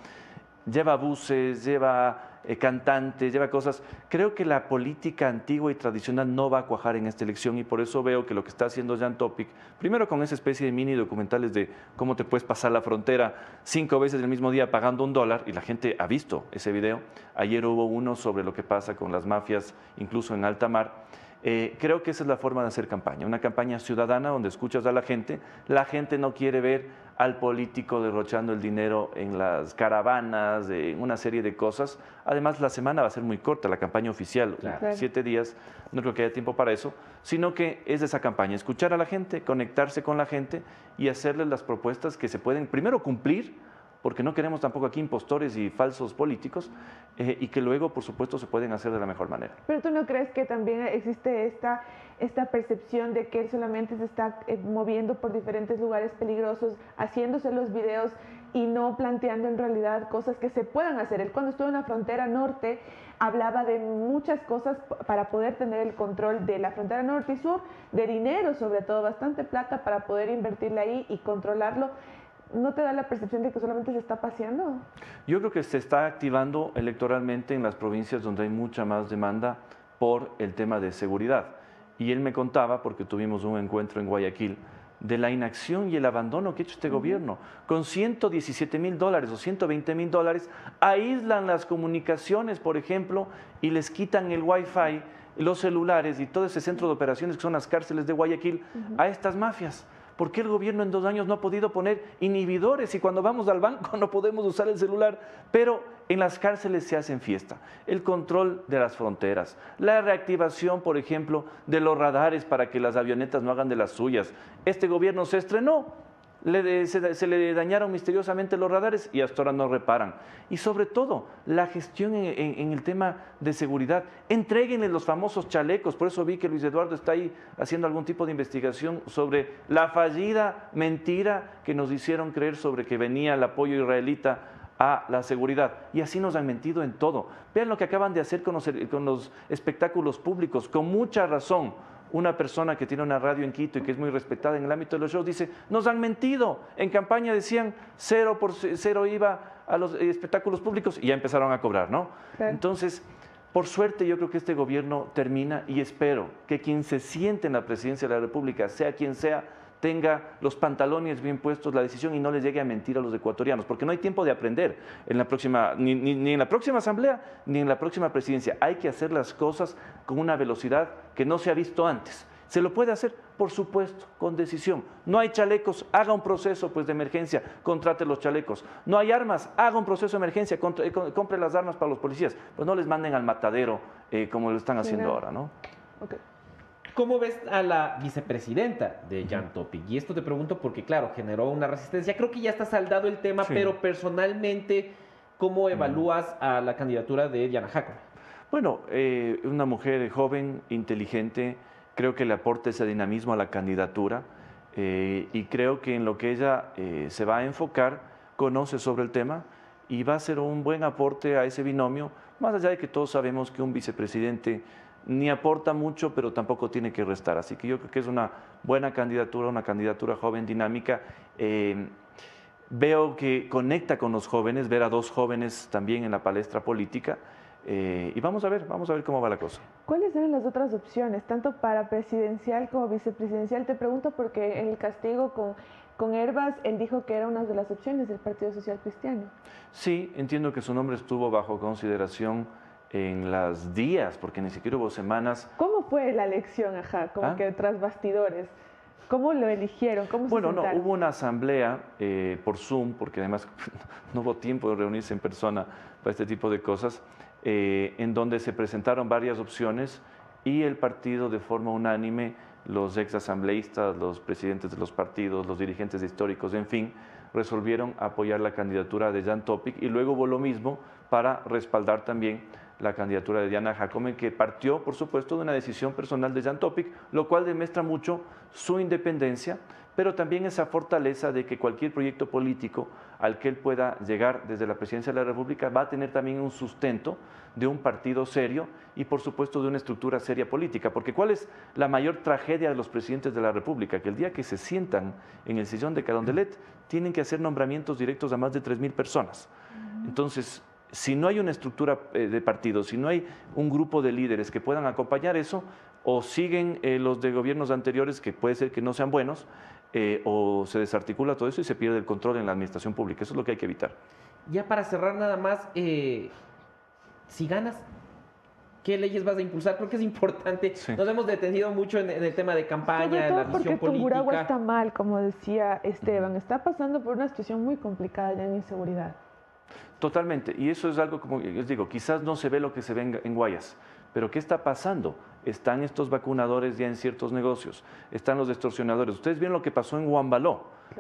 lleva buses, lleva eh, cantantes, lleva cosas. Creo que la política antigua y tradicional no va a cuajar en esta elección y por eso veo que lo que está haciendo Jan Topic, primero con esa especie de mini documentales de cómo te puedes pasar la frontera cinco veces el mismo día pagando un dólar, y la gente ha visto ese video. Ayer hubo uno sobre lo que pasa con las mafias, incluso en alta mar. Eh, creo que esa es la forma de hacer campaña, una campaña ciudadana donde escuchas a la gente. La gente no quiere ver al político derrochando el dinero en las caravanas, en una serie de cosas. Además, la semana va a ser muy corta, la campaña oficial, Claro. siete días, no creo que haya tiempo para eso, sino que es de esa campaña, escuchar a la gente, conectarse con la gente y hacerles las propuestas que se pueden primero cumplir, porque no queremos tampoco aquí impostores y falsos políticos, eh, y que luego, por supuesto, se pueden hacer de la mejor manera. Pero tú no crees que también existe esta, esta percepción de que él solamente se está eh, moviendo por diferentes lugares peligrosos, haciéndose los videos y no planteando en realidad cosas que se puedan hacer. Él cuando estuvo en la frontera norte hablaba de muchas cosas para poder tener el control de la frontera norte y sur, de dinero sobre todo, bastante plata para poder invertirle ahí y controlarlo. ¿No te da la percepción de que solamente se está paseando? Yo creo que se está activando electoralmente en las provincias donde hay mucha más demanda por el tema de seguridad. Y él me contaba, porque tuvimos un encuentro en Guayaquil, de la inacción y el abandono que ha hecho este gobierno. Con 117 mil dólares o 120 mil dólares, aíslan las comunicaciones, por ejemplo, y les quitan el wifi, los celulares y todo ese centro de operaciones que son las cárceles de Guayaquil a estas mafias. ¿Por qué el gobierno en dos años no ha podido poner inhibidores y cuando vamos al banco no podemos usar el celular? Pero en las cárceles se hacen fiesta. El control de las fronteras, la reactivación, por ejemplo, de los radares para que las avionetas no hagan de las suyas. Este gobierno se estrenó se, le dañaron misteriosamente los radares y hasta ahora no reparan. Y sobre todo, la gestión en, el tema de seguridad. Entréguenle los famosos chalecos. Por eso vi que Luis Eduardo está ahí haciendo algún tipo de investigación sobre la fallida mentira que nos hicieron creer sobre que venía el apoyo israelita a la seguridad. Y así nos han mentido en todo. Vean lo que acaban de hacer con los espectáculos públicos, con mucha razón una persona que tiene una radio en Quito y que es muy respetada en el ámbito de los shows dice, nos han mentido. En campaña decían cero por cero iba a los espectáculos públicos y ya empezaron a cobrar, ¿no? Entonces, por suerte yo creo que este gobierno termina y espero que quien se siente en la presidencia de la República, sea quien sea, tenga los pantalones bien puestos la decisión y no les llegue a mentir a los ecuatorianos, porque no hay tiempo de aprender en la próxima, ni, ni, en la próxima asamblea ni en la próxima presidencia. Hay que hacer las cosas con una velocidad que no se ha visto antes. ¿Se lo puede hacer? Por supuesto, con decisión. No hay chalecos, haga un proceso pues, de emergencia, contrate los chalecos. No hay armas, haga un proceso de emergencia, eh, compre las armas para los policías. Pues no les manden al matadero eh, como lo están haciendo ahora, ¿no? ¿Cómo ves a la vicepresidenta de Jan Topic? Y esto te pregunto porque, claro, generó una resistencia. Creo que ya está saldado el tema, pero personalmente, ¿cómo evalúas a la candidatura de Diana Jacob? Bueno, eh, una mujer joven, inteligente, creo que le aporta ese dinamismo a la candidatura eh, y creo que en lo que ella eh, se va a enfocar, conoce sobre el tema y va a ser un buen aporte a ese binomio, más allá de que todos sabemos que un vicepresidente ni aporta mucho, pero tampoco tiene que restar. Así que yo creo que es una buena candidatura, una candidatura joven, dinámica. Eh, veo que conecta con los jóvenes, ver a dos jóvenes también en la palestra política. Eh, y vamos a ver, vamos a ver cómo va la cosa. ¿Cuáles eran las otras opciones, tanto para presidencial como vicepresidencial? Te pregunto porque en el castigo con, con Herbas, él dijo que era una de las opciones del Partido Social Cristiano. Sí, entiendo que su nombre estuvo bajo consideración en las días, porque ni siquiera hubo semanas. ¿Cómo fue la elección, ajá? Como ¿Ah? que tras bastidores. ¿Cómo lo eligieron? ¿Cómo bueno, no, hubo una asamblea eh, por Zoom, porque además no hubo tiempo de reunirse en persona para este tipo de cosas, eh, en donde se presentaron varias opciones y el partido de forma unánime, los ex asambleístas, los presidentes de los partidos, los dirigentes históricos, en fin, resolvieron apoyar la candidatura de Jan Topic y luego hubo lo mismo para respaldar también la candidatura de Diana Jacome, que partió, por supuesto, de una decisión personal de Jan Topic, lo cual demuestra mucho su independencia, pero también esa fortaleza de que cualquier proyecto político al que él pueda llegar desde la presidencia de la República va a tener también un sustento de un partido serio y por supuesto de una estructura seria política. Porque ¿cuál es la mayor tragedia de los presidentes de la República? Que el día que se sientan en el sillón de Carondelet tienen que hacer nombramientos directos a más de 3.000 personas. Entonces, si no hay una estructura eh, de partido, si no hay un grupo de líderes que puedan acompañar eso, o siguen eh, los de gobiernos anteriores, que puede ser que no sean buenos, eh, o se desarticula todo eso y se pierde el control en la administración pública. Eso es lo que hay que evitar. Ya para cerrar nada más, si ganas, ¿qué leyes vas a impulsar? Creo que es importante. Nos hemos detenido mucho en, el tema de campaña, en la visión porque Tungurahua está mal, como decía Esteban. Está pasando por una situación muy complicada de inseguridad. Totalmente. Y eso es algo, como les digo, quizás no se ve lo que se ve en Guayas, pero ¿qué está pasando? Están estos vacunadores ya en ciertos negocios, están los extorsionadores. Ustedes vieron lo que pasó en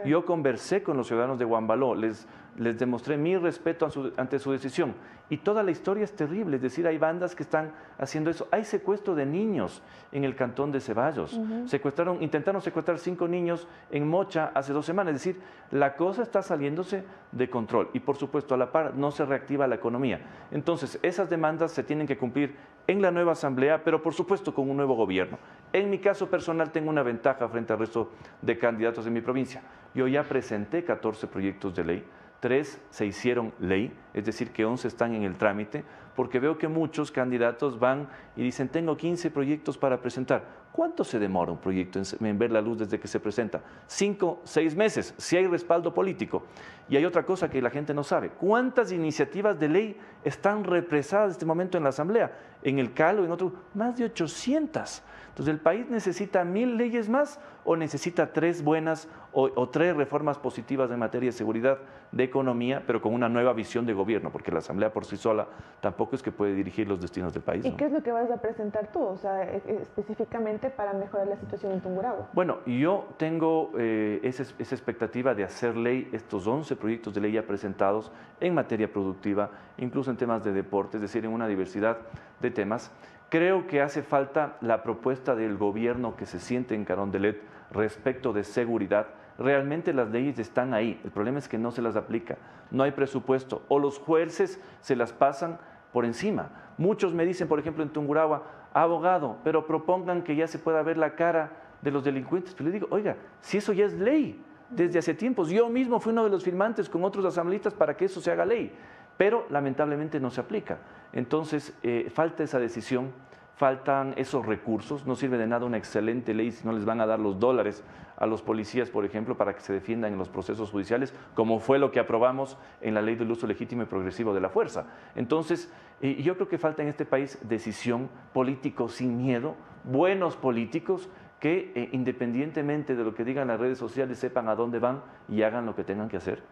Yo conversé con los ciudadanos de Guambaló, les, les demostré mi respeto ante su decisión. Y toda la historia es terrible, es decir, hay bandas que están haciendo eso. Hay secuestro de niños en el cantón de Ceballos. Secuestraron, intentaron secuestrar cinco niños en Mocha hace dos semanas. Es decir, la cosa está saliéndose de control. Y por supuesto, a la par no se reactiva la economía. Entonces, esas demandas se tienen que cumplir en la nueva asamblea, pero por supuesto con un nuevo gobierno. En mi caso personal tengo una ventaja frente al resto de candidatos de mi provincia. Yo ya presenté 14 proyectos de ley tres se hicieron ley, es decir, que 11 están en el trámite, porque veo que muchos candidatos van y dicen, tengo 15 proyectos para presentar. ¿Cuánto se demora un proyecto en, ver la luz desde que se presenta? Cinco, seis meses, si hay respaldo político. Y hay otra cosa que la gente no sabe. ¿Cuántas iniciativas de ley están represadas en este momento en la Asamblea? En el CAL o en otro, más de 800. Entonces, ¿el país necesita mil leyes más o necesita tres buenas o, tres reformas positivas en materia de seguridad, de economía, pero con una nueva visión de gobierno? Porque la Asamblea por sí sola tampoco es que puede dirigir los destinos del país. ¿Y qué es lo que vas a presentar tú, o sea, e, e, específicamente para mejorar la situación en Tungurahua? Bueno, yo tengo eh, esa, esa expectativa de hacer ley, estos 11 proyectos de ley ya presentados en materia productiva, incluso en temas de deporte, es decir, en una diversidad de temas Creo que hace falta la propuesta del gobierno que se siente en Carondelet respecto de seguridad. Realmente las leyes están ahí, el problema es que no se las aplica, no hay presupuesto o los jueces se las pasan por encima. Muchos me dicen, por ejemplo, en Tungurahua, abogado, pero propongan que ya se pueda ver la cara de los delincuentes. Pero le digo, oiga, si eso ya es ley desde hace tiempos, yo mismo fui uno de los firmantes con otros asambleístas para que eso se haga ley pero lamentablemente no se aplica. Entonces, eh, falta esa decisión, faltan esos recursos, no sirve de nada una excelente ley si no les van a dar los dólares a los policías, por ejemplo, para que se defiendan en los procesos judiciales, como fue lo que aprobamos en la ley del uso legítimo y progresivo de la fuerza. Entonces, yo creo que falta en este país decisión político sin miedo, buenos políticos que eh, independientemente de lo que digan las redes sociales sepan a dónde van y hagan lo que tengan que hacer.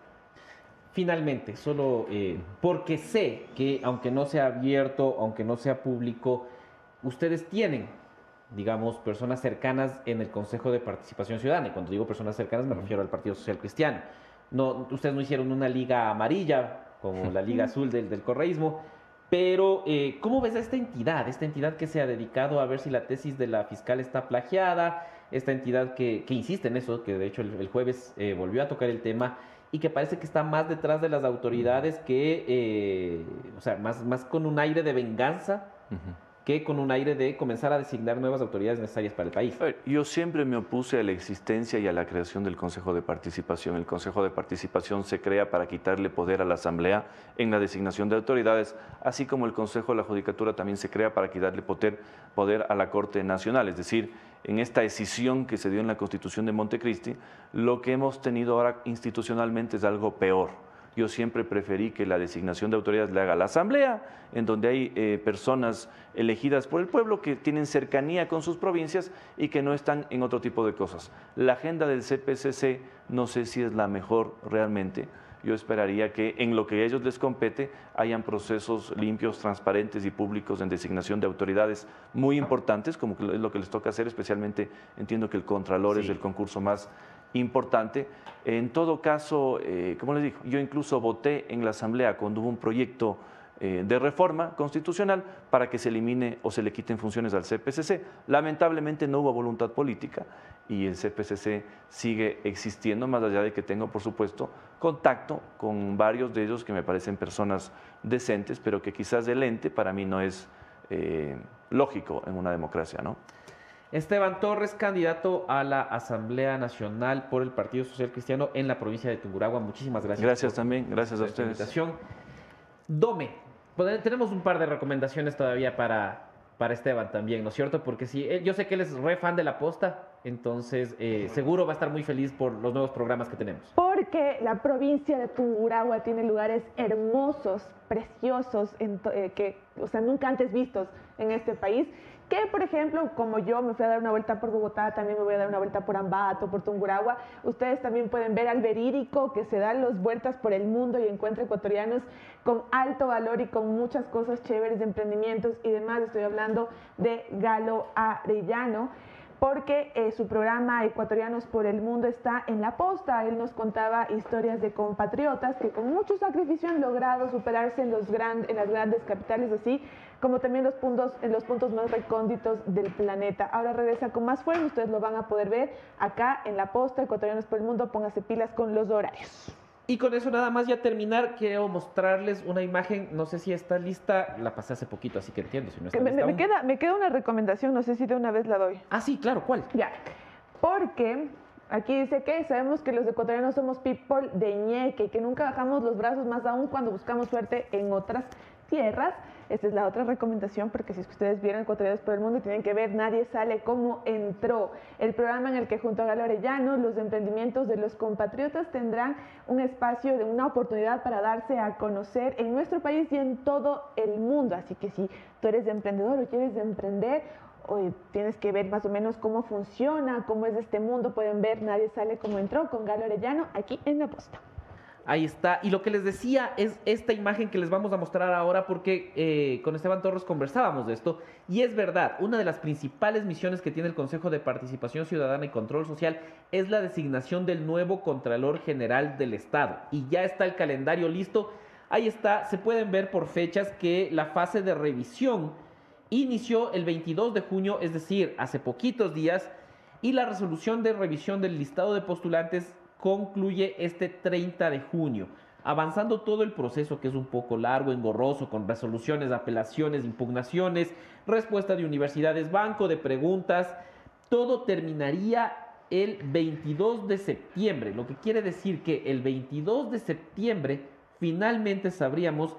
Finalmente, solo eh, porque sé que aunque no sea abierto, aunque no sea público, ustedes tienen, digamos, personas cercanas en el Consejo de Participación Ciudadana. Y cuando digo personas cercanas me refiero al Partido Social Cristiano. No, ustedes no hicieron una liga amarilla como la liga azul del, del correísmo, pero eh, ¿cómo ves a esta entidad? Esta entidad que se ha dedicado a ver si la tesis de la fiscal está plagiada, esta entidad que, insiste en eso, que de hecho el, jueves eh, volvió a tocar el tema y que parece que está más detrás de las autoridades que, eh, o sea, más, más con un aire de venganza que con un aire de comenzar a designar nuevas autoridades necesarias para el país. yo siempre me opuse a la existencia y a la creación del Consejo de Participación. El Consejo de Participación se crea para quitarle poder a la Asamblea en la designación de autoridades, así como el Consejo de la Judicatura también se crea para quitarle poder, poder a la Corte Nacional, es decir, en esta decisión que se dio en la Constitución de Montecristi, lo que hemos tenido ahora institucionalmente es algo peor. Yo siempre preferí que la designación de autoridades le haga la Asamblea, en donde hay eh, personas elegidas por el pueblo que tienen cercanía con sus provincias y que no están en otro tipo de cosas. La agenda del CPCC no sé si es la mejor realmente yo esperaría que en lo que a ellos les compete hayan procesos limpios, transparentes y públicos en designación de autoridades muy importantes, como es lo que les toca hacer, especialmente entiendo que el Contralor es el concurso más importante. En todo caso, eh, como les digo, yo incluso voté en la Asamblea cuando hubo un proyecto eh, de reforma constitucional para que se elimine o se le quiten funciones al CPCC. Lamentablemente no hubo voluntad política y el CPCC sigue existiendo, más allá de que tengo, por supuesto, contacto con varios de ellos que me parecen personas decentes, pero que quizás el ente para mí no es eh, lógico en una democracia, ¿no? Esteban Torres, candidato a la Asamblea Nacional por el Partido Social Cristiano en la provincia de Tungurahua. Muchísimas gracias. Gracias también, gracias a ustedes. Dome, tenemos un par de recomendaciones todavía para, para Esteban también, ¿no es cierto? Porque sí, yo sé que él es re fan de la posta, entonces eh, seguro va a estar muy feliz por los nuevos programas que tenemos. Porque la provincia de Tungurahua tiene lugares hermosos, preciosos, eh, que, o sea, nunca antes vistos en este país que por ejemplo, como yo me fui a dar una vuelta por Bogotá, también me voy a dar una vuelta por Ambato, por Tungurahua, ustedes también pueden ver al verídico que se dan las vueltas por el mundo y encuentra ecuatorianos con alto valor y con muchas cosas chéveres de emprendimientos y demás. Estoy hablando de Galo Arellano porque eh, su programa Ecuatorianos por el Mundo está en la posta. Él nos contaba historias de compatriotas que con mucho sacrificio han logrado superarse en, los en las grandes capitales, así como también los puntos, en los puntos más recónditos del planeta. Ahora regresa con más fuerza, ustedes lo van a poder ver acá en la posta Ecuatorianos por el Mundo. Póngase pilas con los horarios. Y con eso nada más ya terminar, quiero mostrarles una imagen, no sé si está lista, la pasé hace poquito, así que entiendo si no está me, lista me, queda, me queda una recomendación, no sé si de una vez la doy. Ah, sí, claro, ¿cuál? Ya, porque Aquí dice que sabemos que los ecuatorianos somos people de ñeque, que nunca bajamos los brazos más aún cuando buscamos suerte en otras tierras. Esta es la otra recomendación, porque si es que ustedes vieron Ecuatorianos por el Mundo, tienen que ver Nadie sale como entró. El programa en el que junto a Galo Arellano, los emprendimientos de los compatriotas tendrán un espacio de una oportunidad para darse a conocer en nuestro país y en todo el mundo. Así que si tú eres emprendedor o quieres emprender, tienes que ver más o menos cómo funciona, cómo es este mundo. Pueden ver Nadie sale como entró con Galo Arellano aquí en la posta. Ahí está. Y lo que les decía es esta imagen que les vamos a mostrar ahora porque eh, con Esteban Torres conversábamos de esto. Y es verdad, una de las principales misiones que tiene el Consejo de Participación Ciudadana y Control Social es la designación del nuevo Contralor General del Estado. Y ya está el calendario listo. Ahí está, se pueden ver por fechas que la fase de revisión inició el 22 de junio, es decir, hace poquitos días, y la resolución de revisión del listado de postulantes concluye este 30 de junio, avanzando todo el proceso que es un poco largo, engorroso, con resoluciones, apelaciones, impugnaciones, respuesta de universidades, banco de preguntas, todo terminaría el 22 de septiembre, lo que quiere decir que el 22 de septiembre finalmente sabríamos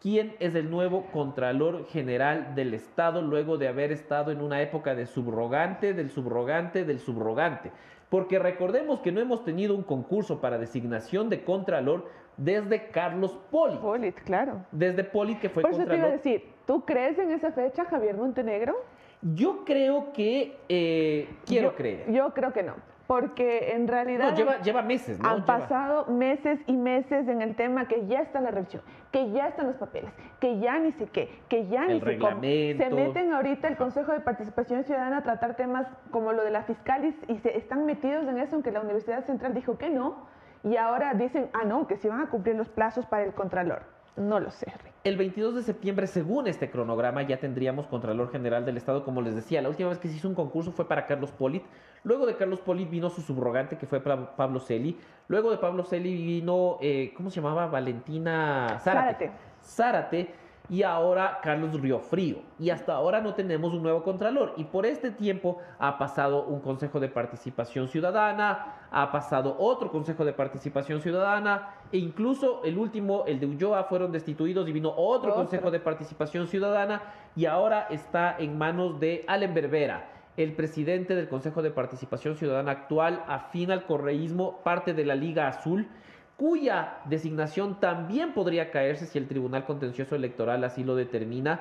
quién es el nuevo Contralor General del Estado luego de haber estado en una época de subrogante, del subrogante, del subrogante. Porque recordemos que no hemos tenido un concurso para designación de Contralor desde Carlos Poli. Polit, claro. Desde Poli que fue Por eso te Contralor. iba a decir, ¿tú crees en esa fecha, Javier Montenegro? Yo creo que, eh, quiero Yo- creer. Yo creo que no, porque en realidad No, lleva, lleva meses, ¿no? han Lleva- pasado meses y meses en el tema que ya está la revisión, que ya están los papeles, que ya ni sé qué, que ya ni sé cómo. Se meten ahorita el Consejo de Participación Ciudadana a tratar temas como lo de la fiscalis y se están metidos en eso, aunque la Universidad Central dijo que no, y ahora dicen, ah, no, que sí van a cumplir los plazos para el Contralor. No lo sé. El 22 de septiembre, según este cronograma, ya tendríamos Contralor General del Estado, como les decía. La última vez que se hizo un concurso fue para Carlos Polit. Luego de Carlos Polit vino su subrogante, que fue Pa- Pablo Celi. Luego de Pablo Celi vino, eh, ¿cómo se llamaba? Valentina Zárate. Zárate. Y ahora Carlos Riofrío. Y hasta ahora no tenemos un nuevo Contralor. Y por este tiempo ha pasado un Consejo de Participación Ciudadana, ha pasado otro Consejo de Participación Ciudadana, e incluso el último, el de Ulloa, fueron destituidos y vino otro, Otro. Consejo de Participación Ciudadana. Y ahora está en manos de Allen Berbera, el presidente del Consejo de Participación Ciudadana actual, afín al correísmo, parte de la Liga Azul cuya designación también podría caerse si el Tribunal Contencioso Electoral así lo determina,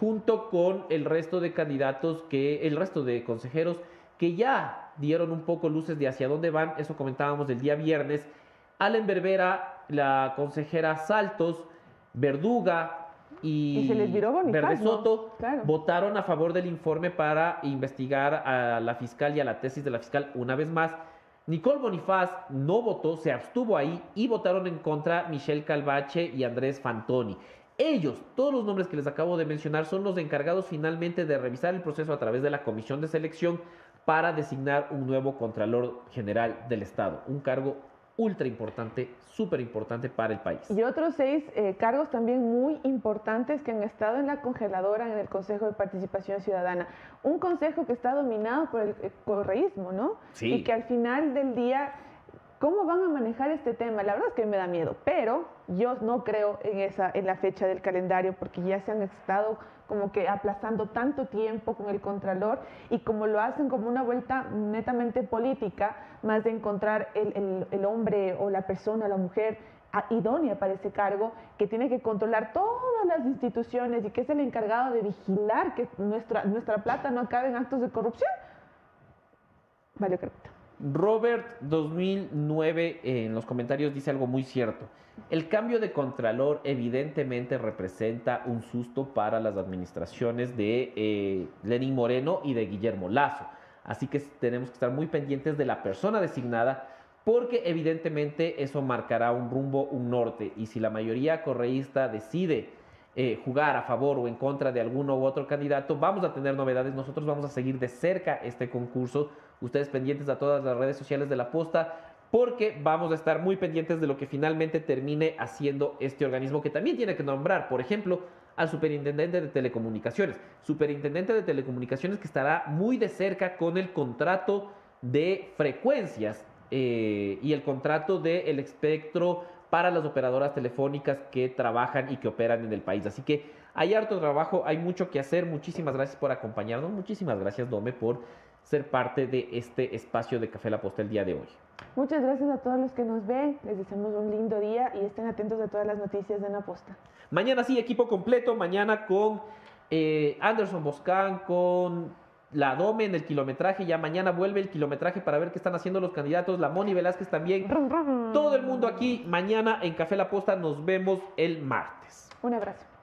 junto con el resto de candidatos que, el resto de consejeros que ya dieron un poco luces de hacia dónde van, eso comentábamos el día viernes, Allen Berbera, la consejera Saltos, Verduga y, se les viró. Soto Claro. votaron a favor del informe para investigar a la fiscal y a la tesis de la fiscal una vez más. Nicole Bonifaz no votó, se abstuvo ahí y votaron en contra Michelle Calvache y Andrés Fantoni. Ellos, todos los nombres que les acabo de mencionar, son los encargados finalmente de revisar el proceso a través de la comisión de selección para designar un nuevo Contralor General del Estado. Un cargo ultra importante, súper importante para el país. Y otros seis eh, cargos también muy importantes que han estado en la congeladora en el Consejo de Participación Ciudadana. Un consejo que está dominado por el eh, correísmo, ¿no? Sí. Y que al final del día, ¿cómo van a manejar este tema? La verdad es que me da miedo, pero yo no creo en, esa, en la fecha del calendario porque ya se han estado como que aplazando tanto tiempo con el Contralor y como lo hacen como una vuelta netamente política, más de encontrar el, el- el hombre o la persona, la mujer idónea para ese cargo, que tiene que controlar todas las instituciones y que es el encargado de vigilar que nuestra, nuestra plata no acabe en actos de corrupción. Vale, crepita. Robert 2009 eh, en los comentarios dice algo muy cierto. El cambio de contralor evidentemente representa un susto para las administraciones de eh, Lenín Moreno y de Guillermo Lazo. Así que tenemos que estar muy pendientes de la persona designada porque evidentemente eso marcará un rumbo, un norte. Y si la mayoría correísta decide eh, jugar a favor o en contra de alguno u otro candidato, vamos a tener novedades. Nosotros vamos a seguir de cerca este concurso. Ustedes pendientes a todas las redes sociales de la posta, porque vamos a estar muy pendientes de lo que finalmente termine haciendo este organismo que también tiene que nombrar, por ejemplo, al superintendente de telecomunicaciones. Superintendente de telecomunicaciones que estará muy de cerca con el contrato de frecuencias eh, y el contrato del espectro para las operadoras telefónicas que trabajan y que operan en el país. Así que hay harto trabajo, hay mucho que hacer. Muchísimas gracias por acompañarnos. Muchísimas gracias, Dome, por ser parte de este espacio de Café La Posta el día de hoy. Muchas gracias a todos los que nos ven. Les deseamos un lindo día y estén atentos a todas las noticias de La Posta. Mañana sí, equipo completo. Mañana con eh, Anderson Boscan, con la Dome en el kilometraje. Ya mañana vuelve el kilometraje para ver qué están haciendo los candidatos. La Moni Velázquez también. Todo el mundo aquí. Mañana en Café La Posta nos vemos el martes. Un abrazo.